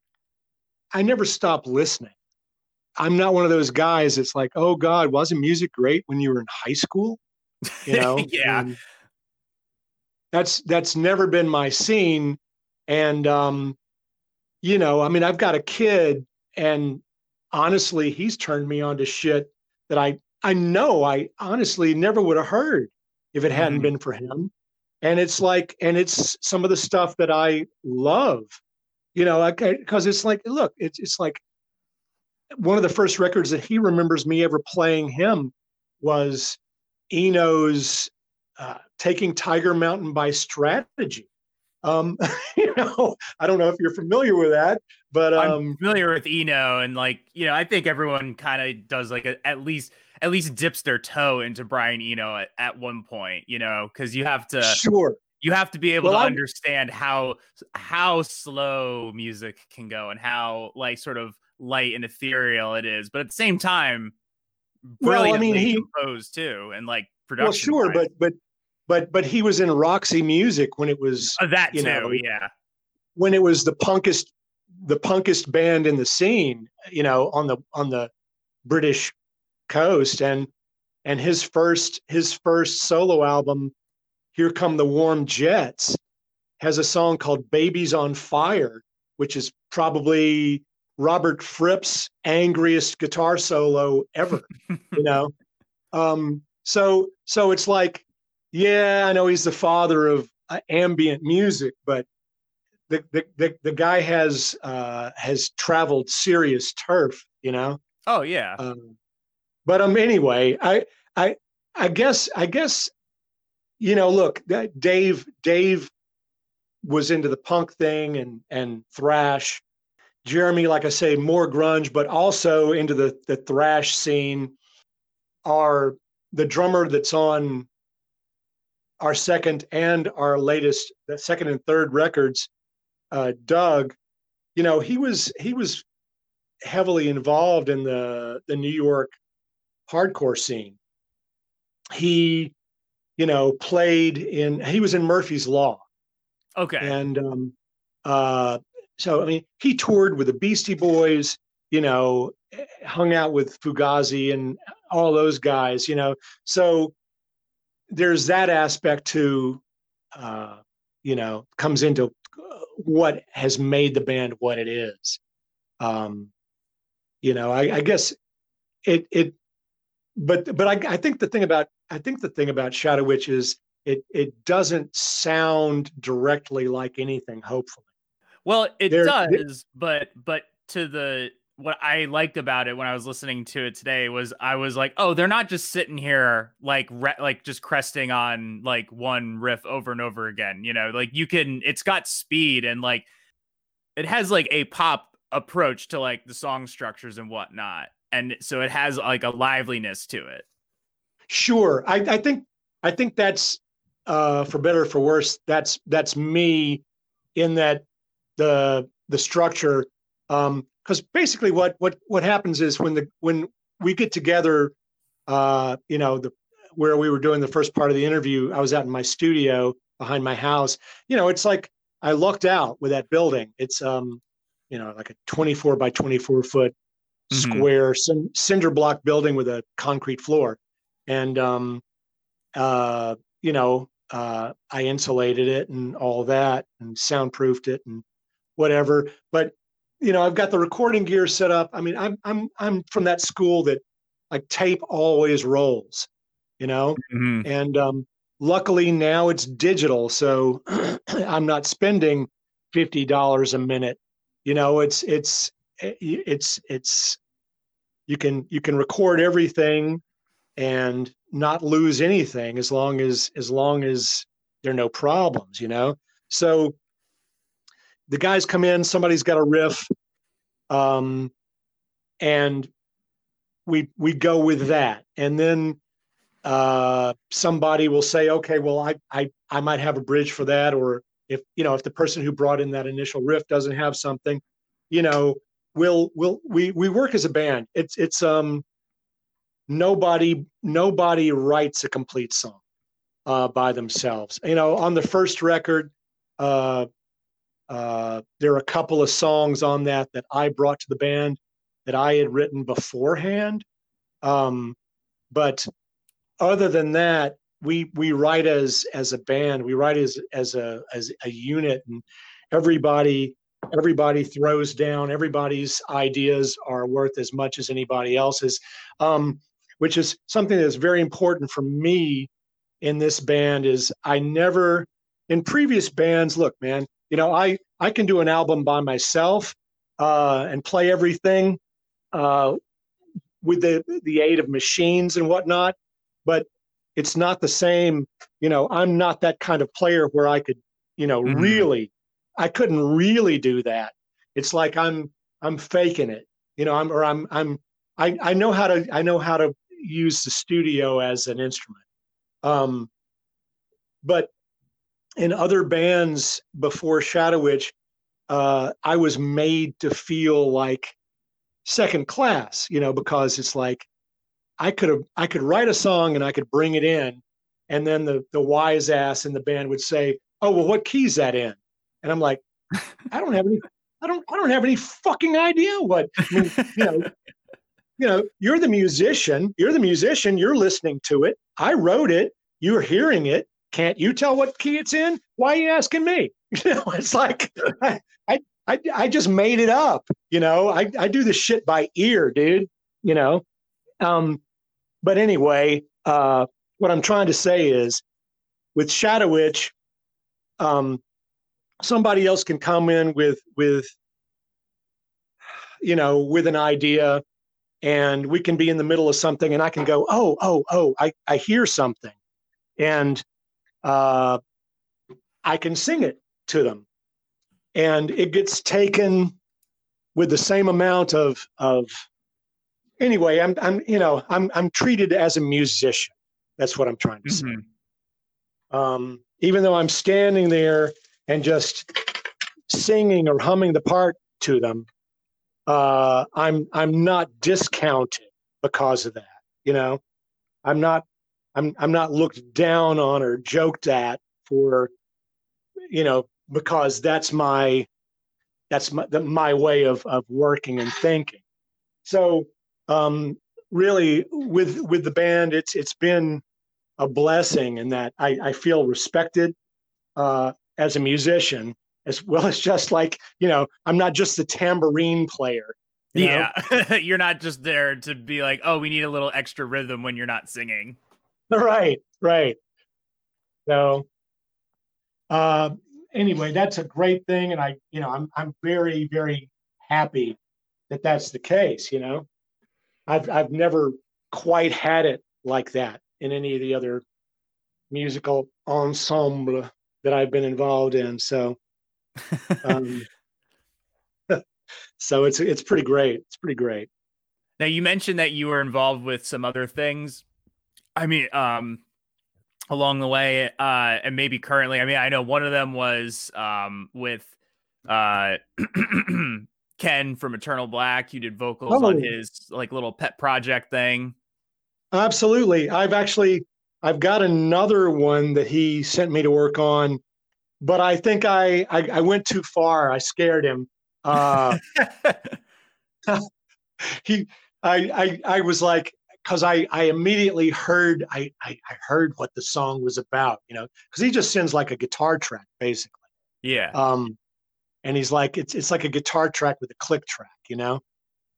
I never stop listening. I'm not one of those guys that's like, oh God, wasn't music great when you were in high school? You know? yeah. And that's that's never been my scene. And um, you know, I mean, I've got a kid and honestly, he's turned me on to shit that I I know I honestly never would have heard if it hadn't mm-hmm. been for him. And it's like, and it's some of the stuff that I love, you know, because it's like, look, it's it's like one of the first records that he remembers me ever playing him was Eno's uh, "Taking Tiger Mountain by Strategy." Um, you know, I don't know if you're familiar with that, but um, I'm familiar with Eno, and like you know, I think everyone kind of does like a, at least at least dips their toe into Brian Eno at, at one point, you know, because you have to sure you have to be able well, to I'm, understand how how slow music can go and how like sort of light and ethereal it is, but at the same time, brilliantly well, I mean, he, composed too, and like production. Well, sure, but but but but he was in Roxy Music when it was uh, that you too, know, yeah. When it was the punkest the punkest band in the scene, you know, on the on the British coast, and and his first his first solo album, Here Come the Warm Jets, has a song called Babies on Fire, which is probably Robert Fripp's angriest guitar solo ever. you know, um, so so it's like, yeah, I know he's the father of uh, ambient music, but the, the the the guy has uh, has traveled serious turf. You know. Oh yeah. Um, but um, anyway, I I I guess I guess you know, look, Dave Dave was into the punk thing and and thrash Jeremy, like I say, more grunge, but also into the the thrash scene. Are the drummer that's on our second and our latest, the second and third records, uh, Doug. You know, he was he was heavily involved in the the New York hardcore scene. He, you know, played in. He was in Murphy's Law. Okay. And um, uh, so I mean, he toured with the Beastie Boys, you know, hung out with Fugazi and all those guys, you know. So there's that aspect to, uh, you know, comes into what has made the band what it is. Um, you know, I, I guess it it, but but I, I think the thing about I think the thing about Shadow Witch is it it doesn't sound directly like anything. Hopefully, well, it they're, does, they're, but but to the what I liked about it when I was listening to it today was I was like, oh, they're not just sitting here like re- like just cresting on like one riff over and over again. You know, like you can. It's got speed and like it has like a pop approach to like the song structures and whatnot, and so it has like a liveliness to it. Sure, I, I think I think that's uh, for better for worse. That's that's me in that the the structure because basically what what what happens is when the when we get together uh, you know the where we were doing the first part of the interview i was out in my studio behind my house you know it's like i looked out with that building it's um you know like a 24 by 24 foot mm-hmm. square c- cinder block building with a concrete floor and um uh you know uh i insulated it and all that and soundproofed it and whatever. But you know, I've got the recording gear set up. I mean, I'm I'm I'm from that school that like tape always rolls, you know, mm-hmm. and um, luckily now it's digital, so I'm not spending fifty dollars a minute. You know, it's it's it's it's you can you can record everything and not lose anything as long as as long as there are no problems you know so the guys come in, somebody's got a riff, um, and we we go with that, and then uh, somebody will say, okay, well, I, I I might have a bridge for that, or if you know if the person who brought in that initial riff doesn't have something, you know, we'll we'll we we work as a band. It's it's um nobody nobody writes a complete song uh, by themselves. You know, on the first record, uh, uh, there are a couple of songs on that that I brought to the band that I had written beforehand. Um, but other than that, we we write as as a band. We write as as a as a unit, and everybody everybody throws down. Everybody's ideas are worth as much as anybody else's, um, which is something that's very important for me in this band. Is I never in previous bands. Look, man, you know I I can do an album by myself uh, and play everything uh, with the the aid of machines and whatnot, but it's not the same. You know, I'm not that kind of player where I could, you know, mm-hmm. really, I couldn't really do that. It's like I'm I'm faking it. You know, I'm or I'm I'm I, I know how to I know how to use the studio as an instrument. Um, but in other bands before Shadow Witch, uh, I was made to feel like second class, you know, because it's like I could have I could write a song and I could bring it in, and then the the wise ass in the band would say, "Oh well, what key's that in?" And I'm like, I don't have any. I don't. I don't have any fucking idea what. I mean, you know. You know, you're the musician. You're the musician. You're listening to it. I wrote it. You're hearing it. Can't you tell what key it's in? Why are you asking me? You know, it's like I, I, I, I just made it up. You know, I, I do this shit by ear, dude. You know, um, but anyway, uh, what I'm trying to say is with Shadow Witch, um, somebody else can come in with with you know with an idea and we can be in the middle of something and i can go oh oh oh i, I hear something and uh, i can sing it to them and it gets taken with the same amount of of anyway, I'm I'm you know I'm I'm treated as a musician. That's what I'm trying to mm-hmm. say. Um, even though I'm standing there and just singing or humming the part to them, uh, I'm I'm not discounted because of that. You know, I'm not I'm I'm not looked down on or joked at for, you know, because that's my that's my the, my way of of working and thinking. So um, really with with the band, it's it's been a blessing in that I, I feel respected uh, as a musician, as well as just like you know, I'm not just the tambourine player. You yeah, you're not just there to be like, oh, we need a little extra rhythm when you're not singing. Right, right. So, uh, anyway, that's a great thing, and I, you know, I'm I'm very very happy that that's the case. You know. I've I've never quite had it like that in any of the other musical ensemble that I've been involved in. So, um, so it's it's pretty great. It's pretty great. Now you mentioned that you were involved with some other things. I mean, um, along the way, uh, and maybe currently. I mean, I know one of them was um, with uh, Ken from Eternal Black. You did vocals oh. on his like little pet project thing. Absolutely. I've actually I've got another one that he sent me to work on, but I think I I, I went too far. I scared him. Uh, he I, I I was like because I I immediately heard I, I I heard what the song was about, you know, because he just sends like a guitar track basically. Yeah. Um, and he's like it's it's like a guitar track with a click track, you know.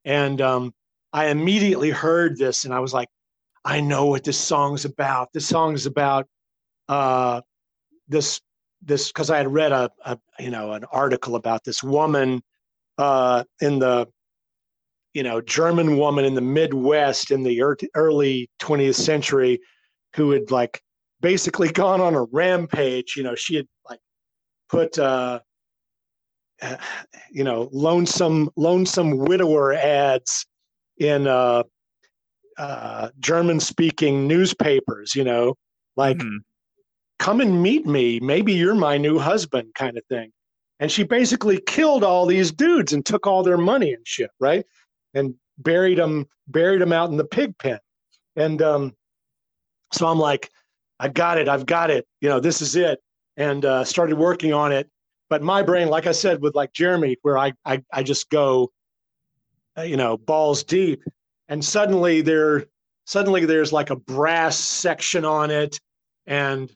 And um, I immediately heard this, and I was like, I know what this song's about. This song's about uh, this this because I had read a, a, you know an article about this woman uh, in the you know German woman in the Midwest in the early 20th century who had like basically gone on a rampage. You know, she had like put uh, you know, lonesome lonesome widower ads in uh, uh, German speaking newspapers. You know, like mm-hmm. come and meet me. Maybe you're my new husband, kind of thing. And she basically killed all these dudes and took all their money and shit, right? And buried them buried them out in the pig pen. And um, so I'm like, I got it, I've got it. You know, this is it. And uh, started working on it but my brain like i said with like jeremy where i i, I just go uh, you know balls deep and suddenly there suddenly there's like a brass section on it and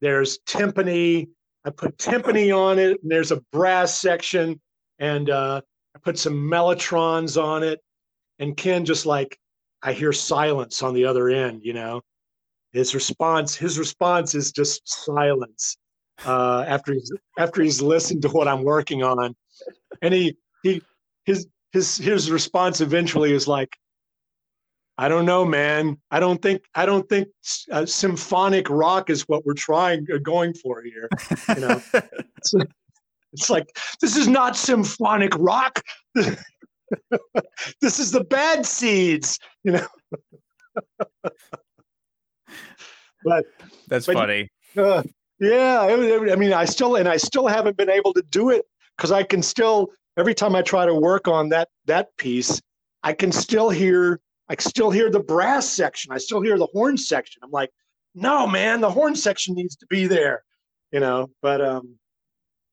there's timpani i put timpani on it and there's a brass section and uh, I put some mellotrons on it, and Ken just like I hear silence on the other end. You know, his response his response is just silence uh, after he's after he's listened to what I'm working on, and he he his his his response eventually is like, I don't know, man. I don't think I don't think uh, symphonic rock is what we're trying uh, going for here. You know, it's, it's like this is not symphonic rock. this is the bad seeds. You know. but that's but, funny. Uh, yeah, I mean, I still and I still haven't been able to do it because I can still every time I try to work on that that piece, I can still hear I still hear the brass section. I still hear the horn section. I'm like, no, man, the horn section needs to be there, you know. But um,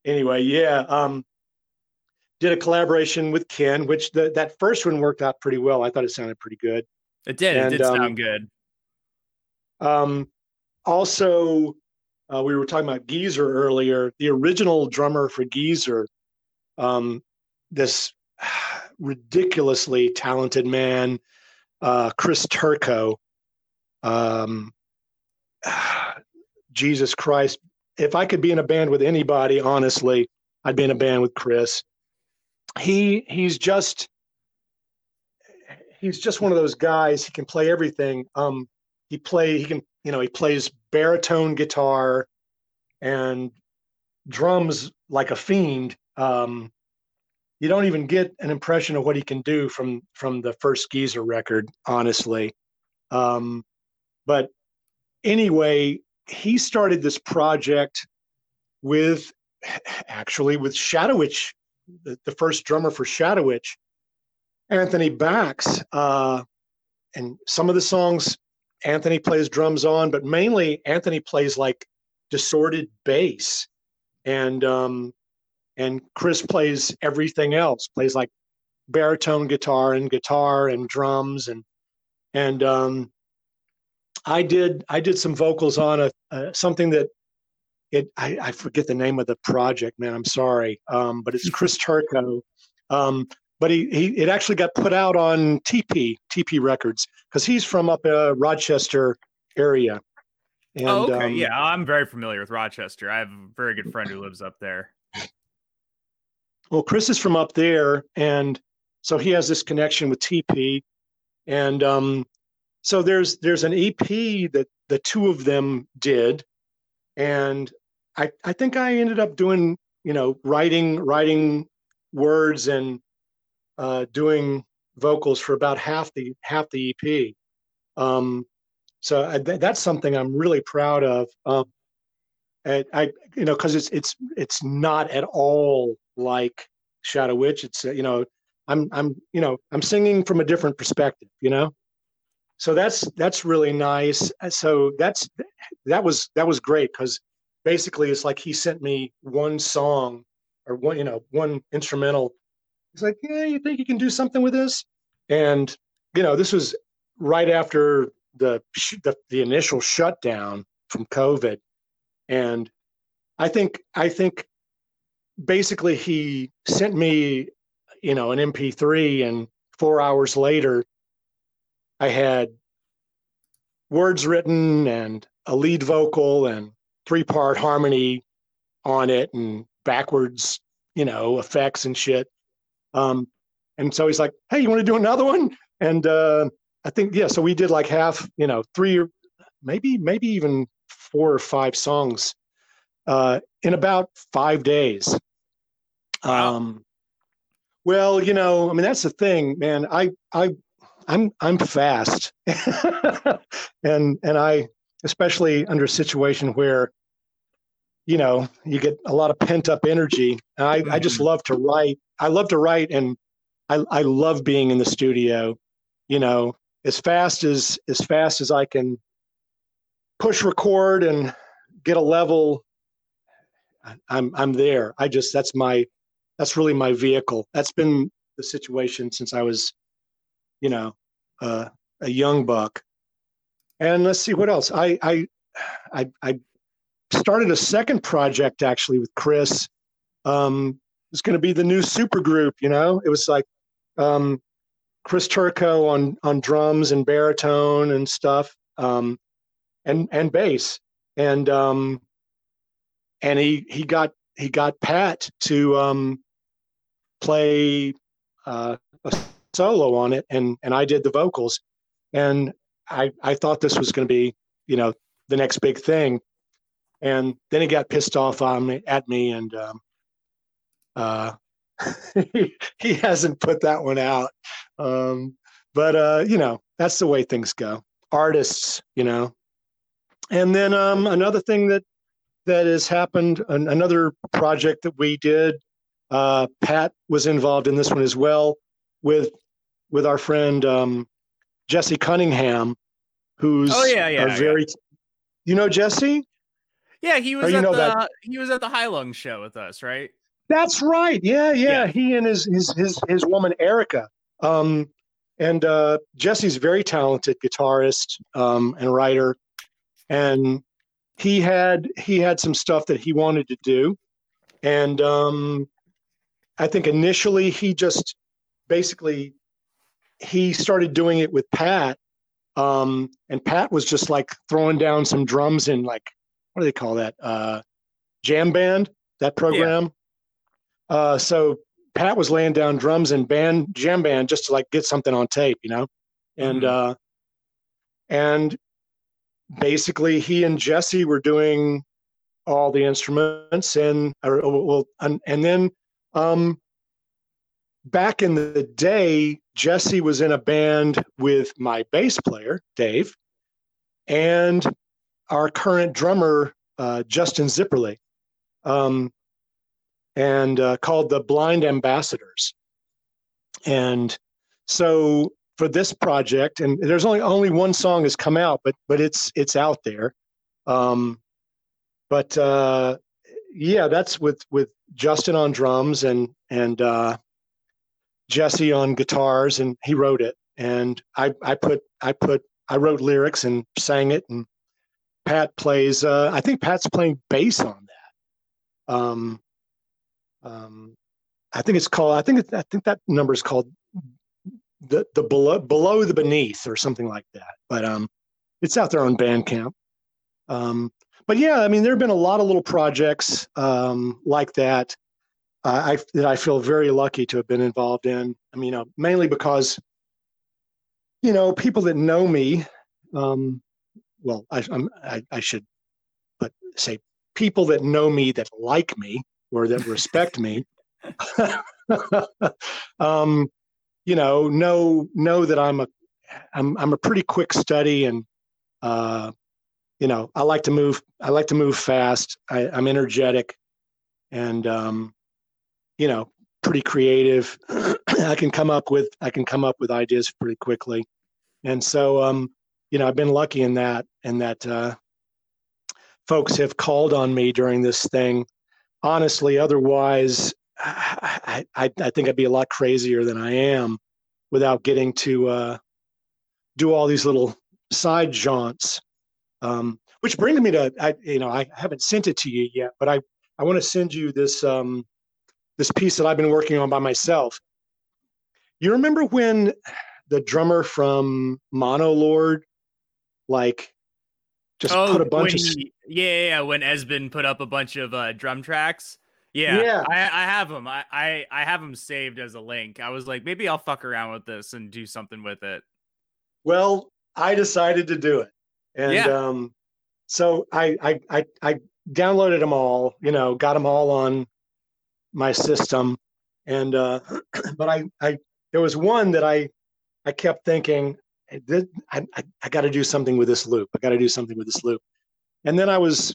anyway, yeah, um, did a collaboration with Ken, which the, that first one worked out pretty well. I thought it sounded pretty good. It did. And, it did um, sound good. Um, also, uh, we were talking about Geezer earlier. The original drummer for Geezer, um, this ridiculously talented man, uh, Chris Turco. Um, Jesus Christ. If I could be in a band with anybody, honestly, I'd be in a band with Chris. He he's just he's just one of those guys. He can play everything. Um, he play he can you know he plays baritone guitar and drums like a fiend. Um, you don't even get an impression of what he can do from from the first Geezer record, honestly. Um, but anyway, he started this project with actually with Shadow Witch, the, the first drummer for Shadow Witch, Anthony Bax. Uh, and some of the songs Anthony plays drums on, but mainly Anthony plays like distorted bass. And um, and Chris plays everything else, plays like baritone guitar and guitar and drums and and um, I did I did some vocals on a, a something that it I, I, forget the name of the project, man. I'm sorry, um, but it's Chris Turco. Um, but he, he it actually got put out on TP TP Records because he's from up uh, Rochester area. And, oh, okay. Um, yeah, I'm very familiar with Rochester. I have a very good friend who lives up there. Well, Chris is from up there, and so he has this connection with TP, and um, so there's there's an EP that the two of them did, and I I think I ended up doing you know writing writing words and uh, doing vocals for about half the half the EP. Um, so I, th- that's something I'm really proud of. Um, and I, you know, because it's it's it's not at all like Shadow Witch. It's uh, you know, I'm I'm you know I'm singing from a different perspective. You know, so that's that's really nice. Uh, so that's that was that was great because basically it's like he sent me one song or one you know one instrumental. He's like, yeah, you think you can do something with this? And you know, this was right after the, the the initial shutdown from COVID, and I think I think basically he sent me, you know, an MP3, and four hours later, I had words written and a lead vocal and three part harmony on it and backwards, you know, effects and shit. Um, and so he's like, "Hey, you want to do another one?" And uh, I think yeah, so we did like half, you know, three, or maybe maybe even four or five songs uh, in about five days. Um, well, you know, I mean, that's the thing, man. I, I, I'm, I'm fast, and and I, especially under a situation where, you know, you get a lot of pent up energy. I, mm-hmm. I just mm-hmm. love to write. I love to write, and I, I love being in the studio. You know, as fast as as fast as I can push record and get a level I'm I'm there. I just that's my that's really my vehicle. That's been the situation since I was, you know, uh, a young buck. And let's see what else. I I I, I started a second project actually with Chris. Um, was going to be the new super group. You know, it was like um, Chris Turco on on drums and baritone and stuff, um, and and bass, and um, and he he got he got Pat to um, play uh, a solo on it, and and I did the vocals, and I I thought this was going to be you know the next big thing, and then he got pissed off on me at me, and um, uh, he, he hasn't put that one out, um, but uh, you know that's the way things go. Artists, you know, and then um, another thing that that has happened, an, another project that we did. Uh, Pat was involved in this one as well with with our friend um, Jesse Cunningham, who's oh yeah yeah, very yeah. you know Jesse? Yeah he was at the that... he was at the Heilung show with us right? That's right. Yeah yeah, yeah. he and his his his his woman Erica. Um, and uh, Jesse's very talented guitarist um, and writer. And he had he had some stuff that he wanted to do. And um, I think initially he just basically he started doing it with Pat, um, and Pat was just like throwing down some drums in like what do they call that? Uh, jam band that program. Yeah. Uh, so Pat was laying down drums and band jam band just to like get something on tape, you know, and mm-hmm. uh, and basically he and Jesse were doing all the instruments and or, well and, and then um, back in the day, Jesse was in a band with my bass player, Dave, and our current drummer, uh, Justin Zipperly, um, and uh, called the Blind Ambassadors. And so for this project, and there's only only one song has come out, but but it's it's out there. Um, but uh, yeah, that's with with Justin on drums and and uh, Jesse on guitars, and he wrote it. And I I put I put I wrote lyrics and sang it, and Pat plays. Uh, I think Pat's playing bass on that. Um, um, I think it's called. I think it, I think that number is called the the below below the beneath or something like that. But um, it's out there on Bandcamp. Um, but yeah, I mean, there have been a lot of little projects um, like that uh, I, that I feel very lucky to have been involved in. I mean, you know, mainly because, you know, people that know me, um, well, I, I, I should, but say people that know me that like me or that respect me, um, you know, know know that I'm a I'm I'm a pretty quick study and uh, you know I like to move I like to move fast. I, I'm energetic, and um, you know pretty creative i can come up with i can come up with ideas pretty quickly and so um you know i've been lucky in that and that uh folks have called on me during this thing honestly otherwise I, I, I think I'd be a lot crazier than I am without getting to uh, do all these little side jaunts. Um, which brings me to I you know I haven't sent it to you yet, but I I want to send you this um, this piece that I've been working on by myself. You remember when the drummer from Monolord, like, just oh, put a bunch of he, yeah, yeah, when Esben put up a bunch of uh, drum tracks. Yeah, yeah. I, I have them. I, I I have them saved as a link. I was like, maybe I'll fuck around with this and do something with it. Well, I decided to do it, and yeah. um, so I, I I I downloaded them all. You know, got them all on my system. And uh, but I, I there was one that I I kept thinking I, did, I, I got to do something with this loop. I got to do something with this loop. And then I was,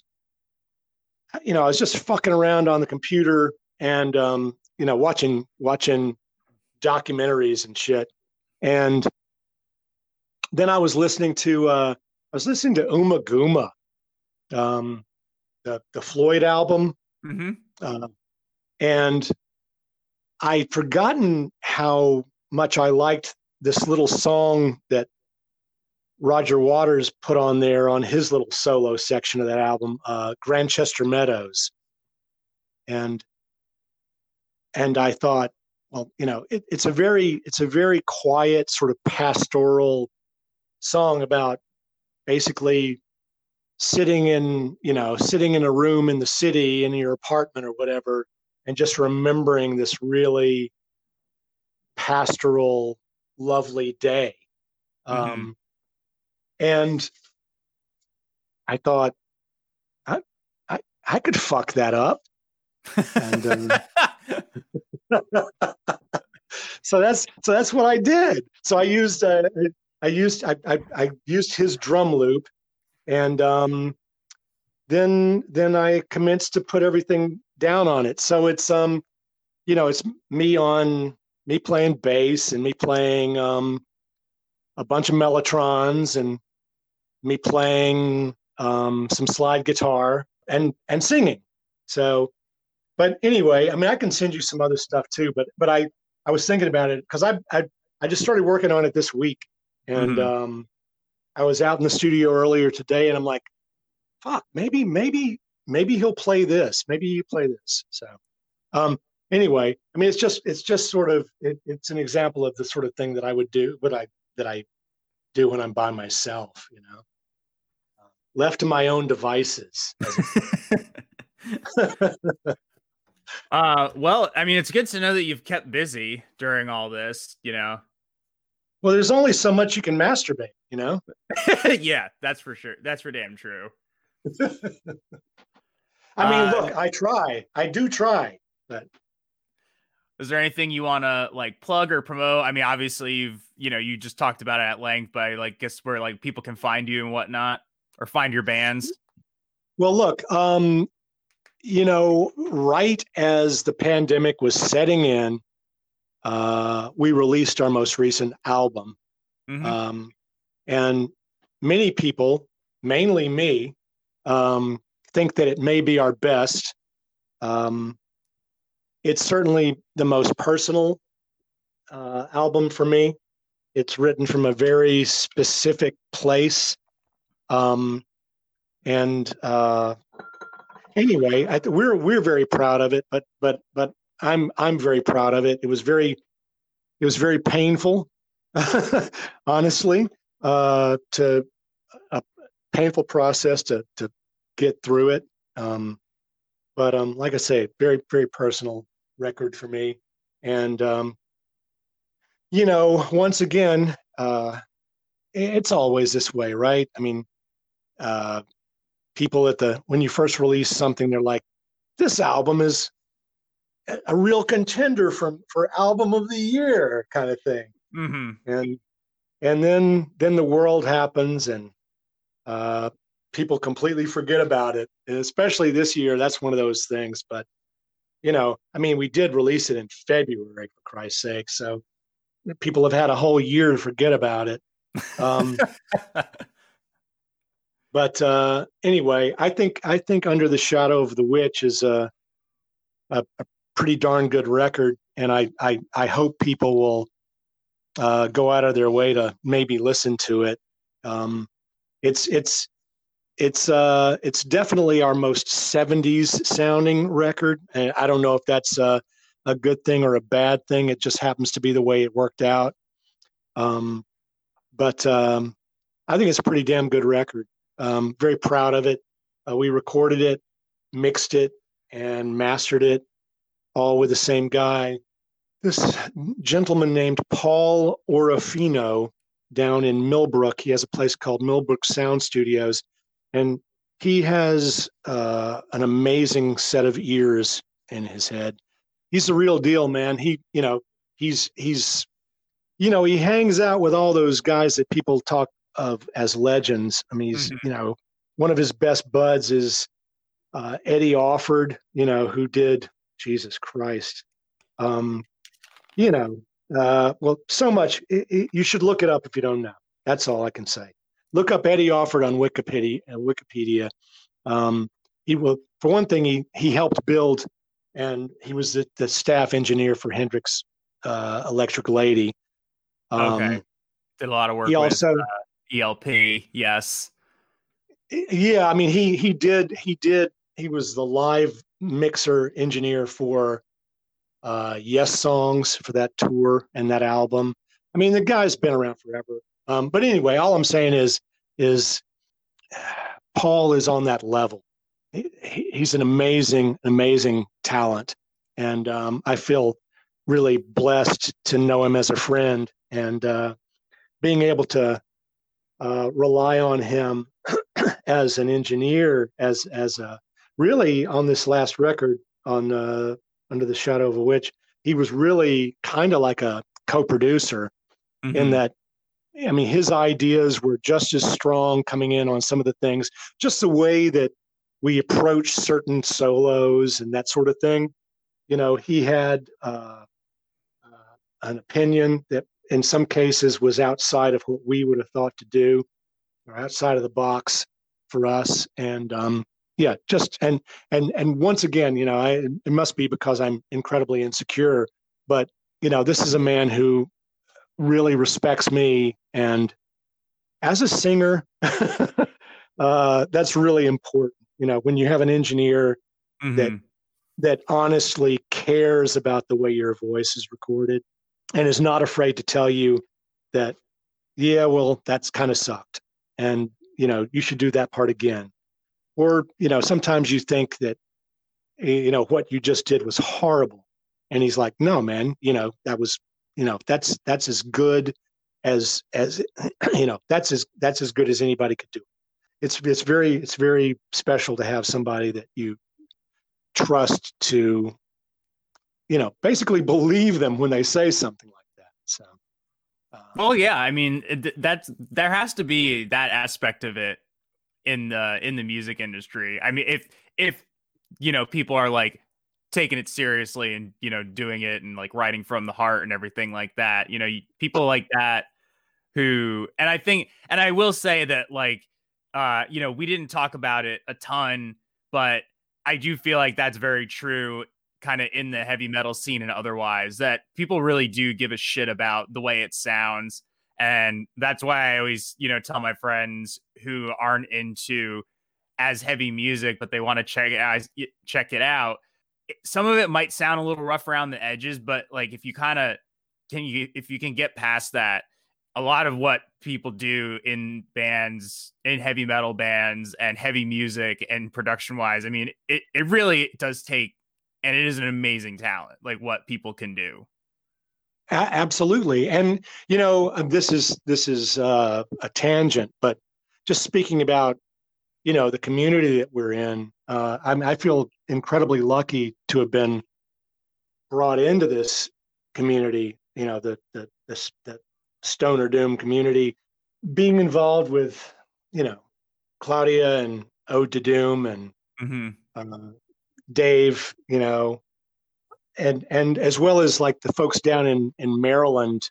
you know, I was just fucking around on the computer and um, you know watching watching documentaries and shit. And then I was listening to uh, I was listening to Ummagumma, um, the the Floyd album. Mm-hmm. Uh, and I'd forgotten how much I liked this little song that Roger Waters put on there on his little solo section of that album, uh, Grantchester Meadows. And and I thought, well, you know, it, it's a very it's a very quiet sort of pastoral song about basically sitting in you know sitting in a room in the city in your apartment or whatever and just remembering this really pastoral lovely day. Mm-hmm. um, and i thought I, I i could fuck that up. And um, so that's so that's what i did. So i used uh, i used I, I i used his drum loop and um, then then I commenced to put everything down on it. So it's um, you know, it's me on me playing bass and me playing um, a bunch of mellotrons and me playing um, some slide guitar and and singing. So, but anyway, I mean, I can send you some other stuff too. But but I I was thinking about it because I I I just started working on it this week, and mm-hmm. um, I was out in the studio earlier today and I'm like, fuck, maybe, maybe, maybe he'll play this. Maybe you play this. So, um, anyway, I mean, it's just, it's just sort of, it, it's an example of the sort of thing that I would do, what I, that I do when I'm by myself, you know, uh, left to my own devices. uh, well, I mean, it's good to know that you've kept busy during all this, you know, well, there's only so much you can masturbate, you know? yeah, that's for sure. That's for damn true. I mean, uh, look, I try. I do try, but is there anything you want to like plug or promote? I mean, obviously you've, you know, you just talked about it at length, but I like guess where like people can find you and whatnot or find your bands. Well, look, um, you know, right as the pandemic was setting in, uh, we released our most recent album. Mm-hmm. Um, and many people, mainly me, um, think that it may be our best. Um, it's certainly the most personal uh, album for me. It's written from a very specific place. Um, and uh, anyway, I, we're we're very proud of it. But but but I'm I'm very proud of it. It was very it was very painful, honestly, uh, to a painful process to to get through it. Um, but um, like I say, very very personal record for me, and um, you know, once again, uh, it's always this way, right? I mean, uh, people at the when you first release something, they're like, "This album is a real contender from for album of the year kind of thing mm-hmm. and and then then the world happens and uh, people completely forget about it and especially this year that's one of those things but you know i mean we did release it in february for christ's sake so people have had a whole year to forget about it um, but uh, anyway i think i think under the shadow of the witch is a, a, a pretty darn good record, and I I, I hope people will uh, go out of their way to maybe listen to it. Um, it's it's it's uh it's definitely our most 70s sounding record and i don't know if that's a, a good thing or a bad thing. It just happens to be the way it worked out. Um, but um, i think it's a pretty damn good record. Um, very proud of it. Uh, we recorded it mixed it and mastered it all with the same guy. This gentleman named Paul Orofino down in Millbrook, he has a place called Millbrook Sound Studios, and he has uh, an amazing set of ears in his head. He's the real deal, man. He, you know, he's he's, you know, he hangs out with all those guys that people talk of as legends. I mean, he's, mm-hmm. you know, one of his best buds is uh, Eddie Offord, you know, who did Jesus Christ. Um, you know, uh, well, so much. It, it, you should look it up if you don't know. That's all I can say. Look up Eddie Offord on Wikipedia. Uh, Wikipedia. Um, he will, for one thing, he he helped build, and he was the, the staff engineer for Hendrix uh, Electric Lady. Um, okay, did a lot of work. He with, also uh, ELP. Yes. Yeah, I mean, he he did he did he was the live mixer engineer for uh, Yessongs for that tour and that album. I mean, the guy's been around forever. Um, but anyway, all I'm saying is, is Paul is on that level. He, he's an amazing, amazing talent, and um, I feel really blessed to know him as a friend and uh, being able to uh, rely on him as an engineer, as as a really on this last record on uh, Under the Shadow of a Witch, he was really kind of like a co-producer mm-hmm. in that. I mean, his ideas were just as strong coming in on some of the things, just the way that we approach certain solos and that sort of thing. You know, he had uh, uh, an opinion that in some cases was outside of what we would have thought to do or outside of the box for us. And um, yeah, just and and and once again, you know, I it must be because I'm incredibly insecure, but you know, this is a man who really respects me, and as a singer, uh, that's really important. You know, when you have an engineer mm-hmm. that that honestly cares about the way your voice is recorded and is not afraid to tell you that, yeah, well, that's kind of sucked, and you know, you should do that part again or you know sometimes you think that you know what you just did was horrible and he's like no man you know that was you know that's that's as good as as you know that's as that's as good as anybody could do it's it's very it's very special to have somebody that you trust to you know basically believe them when they say something like that so uh, well yeah i mean that's there has to be that aspect of it in the in the music industry. I mean, if if you know people are like taking it seriously and you know doing it and like writing from the heart and everything like that, you know, people like that who and I think and I will say that like uh you know, we didn't talk about it a ton, but I do feel like that's very true kind of in the heavy metal scene and otherwise that people really do give a shit about the way it sounds and that's why I always, you know, tell my friends who aren't into as heavy music, but they want to check it out, check it out. Some of it might sound a little rough around the edges, but like if you kind of can you if you can get past that, a lot of what people do in bands, in heavy metal bands and heavy music and production wise, I mean, it, it really does take and it is an amazing talent, like what people can do. A- absolutely, and you know uh, this is this is uh, a tangent, but just speaking about you know the community that we're in, uh, I, I feel incredibly lucky to have been brought into this community. You know the the the, the Stoner Doom community, being involved with you know Claudia and Ode to Doom and mm-hmm. uh, Dave, you know, and and as well as like the folks down in in Maryland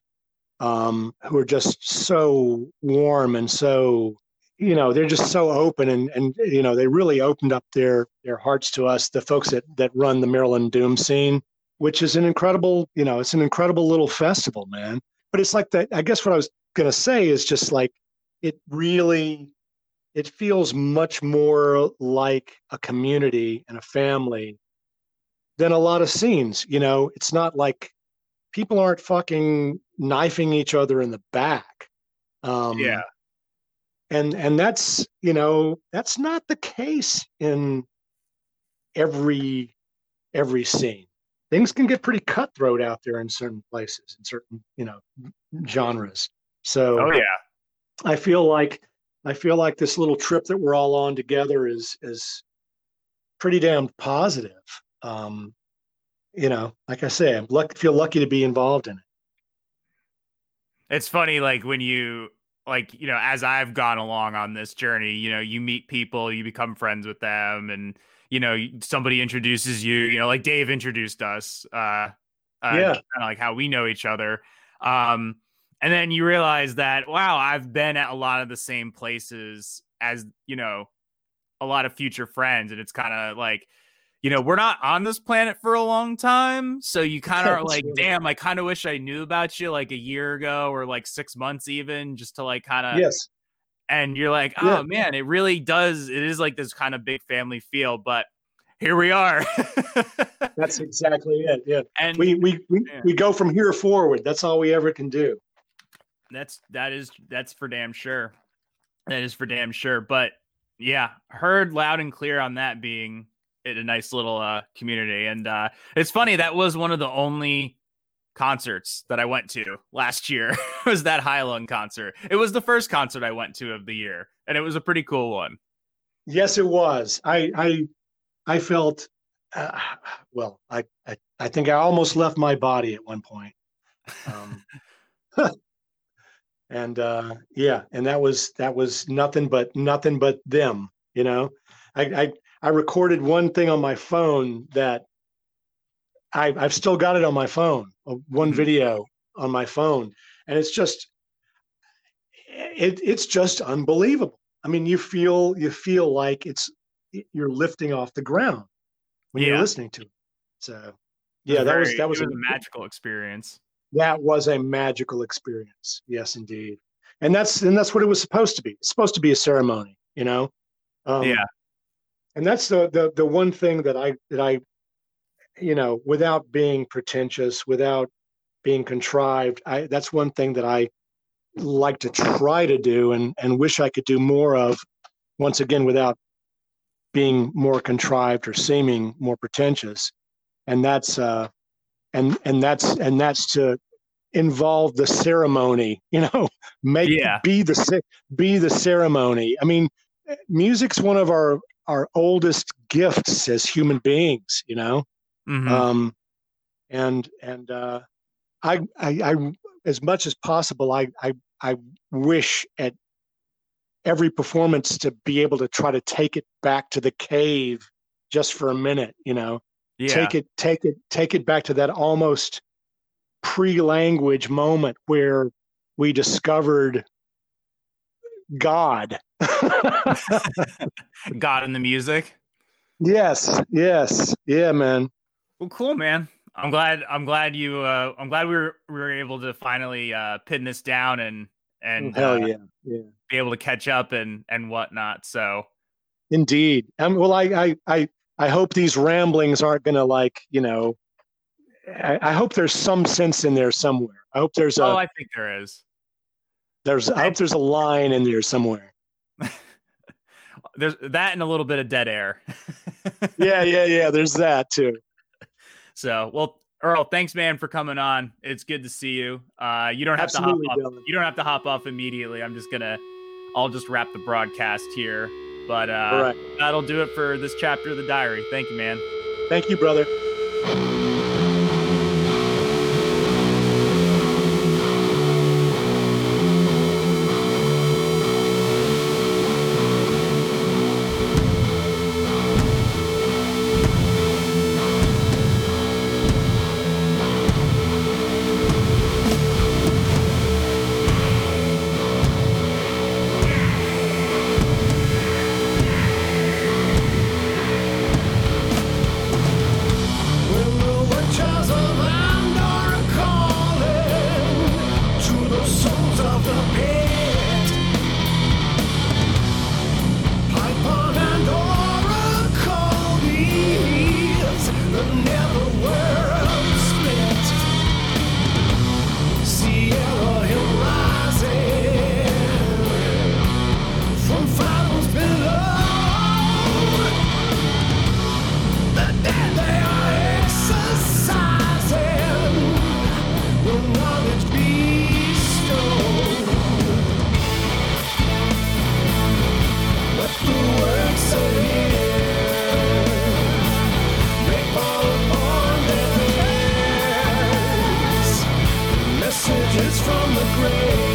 um, who are just so warm and so you know they're just so open and and you know they really opened up their their hearts to us the folks that that run the Maryland Doom scene which is an incredible you know it's an incredible little festival man but it's like that I guess what I was going to say is just like it really it feels much more like a community and a family than a lot of scenes. You know, it's not like people aren't fucking knifing each other in the back. Um, yeah. And and that's you know that's not the case in every every scene. Things can get pretty cutthroat out there in certain places, in certain you know genres. So oh yeah, I feel like I feel like this little trip that we're all on together is is pretty damn positive um, you know, like I say, I feel lucky to be involved in it. It's funny, like when you like you know, as I've gone along on this journey, you know, you meet people, you become friends with them, and you know, somebody introduces you. You know, like Dave introduced us. Uh, uh yeah, kind of like how we know each other. Um, and then you realize that wow, I've been at a lot of the same places as you know, a lot of future friends, and it's kind of like you know, we're not on this planet for a long time. So you kind of are like, damn, I kind of wish I knew about you like a year ago or like six months, even just to like kind of. Yes. And you're like, oh yeah. man, it really does. It is like this kind of big family feel, but here we are. That's exactly it. Yeah. And we we we, yeah. we go from here forward. That's all we ever can do. That's that is that's for damn sure. That is for damn sure. But yeah, heard loud and clear on that being a nice little uh community. And uh it's funny, that was one of the only concerts that I went to last year was that Heilung concert. It was the first concert I went to of the year, and it was a pretty cool one. Yes, it was. I I I felt uh, well. I, I I think I almost left my body at one point. Um, and uh, yeah, and that was that was nothing but nothing but them. You know, I I, I recorded one thing on my phone that I, I've still got it on my phone, uh, one mm-hmm. video on my phone, and it's just it, it's just unbelievable. I mean, you feel you feel like it's you're lifting off the ground when yeah. you're listening to it. So, yeah, that was that was, was a, a magical experience. That was a magical experience. Yes, indeed. And that's and that's what it was supposed to be. It's supposed to be a ceremony, you know. Um, yeah. And that's the the the one thing that I that I you know, without being pretentious, without being contrived, I, that's one thing that I like to try to do and, and wish I could do more of, once again, without being more contrived or seeming more pretentious. And that's, uh, and, and that's, and that's to involve the ceremony, you know, make, yeah. be the, be the ceremony. I mean, music's one of our, our oldest gifts as human beings, you know? Mm-hmm. Um, and and uh, I, I, I, as much as possible, I, I, I wish at every performance to be able to try to take it back to the cave just for a minute. You know, yeah. take it, take it, take it back to that almost pre-language moment where we discovered God. God in the music. Yes, yes, yeah, man. Well, cool, man. I'm glad. I'm glad you. Uh, I'm glad we were we were able to finally uh, pin this down and and hell uh, yeah, yeah, be able to catch up and and whatnot. So, indeed. Um, well, I I I I hope these ramblings aren't going to like you know. I, I, hope there's some sense in there somewhere. I hope there's a. Oh, I think there is. There's. I hope there's a line in there somewhere. there's that and a little bit of dead air. yeah, yeah, yeah. There's that too. So, well, Earl, thanks, man, for coming on. It's good to see you. Uh, you don't have Absolutely, to hop off. You don't have to hop off immediately. I'm just gonna, I'll just wrap the broadcast here. But uh, that'll do it for this chapter of the diary. Thank you, man. Thank you, brother. on the grave.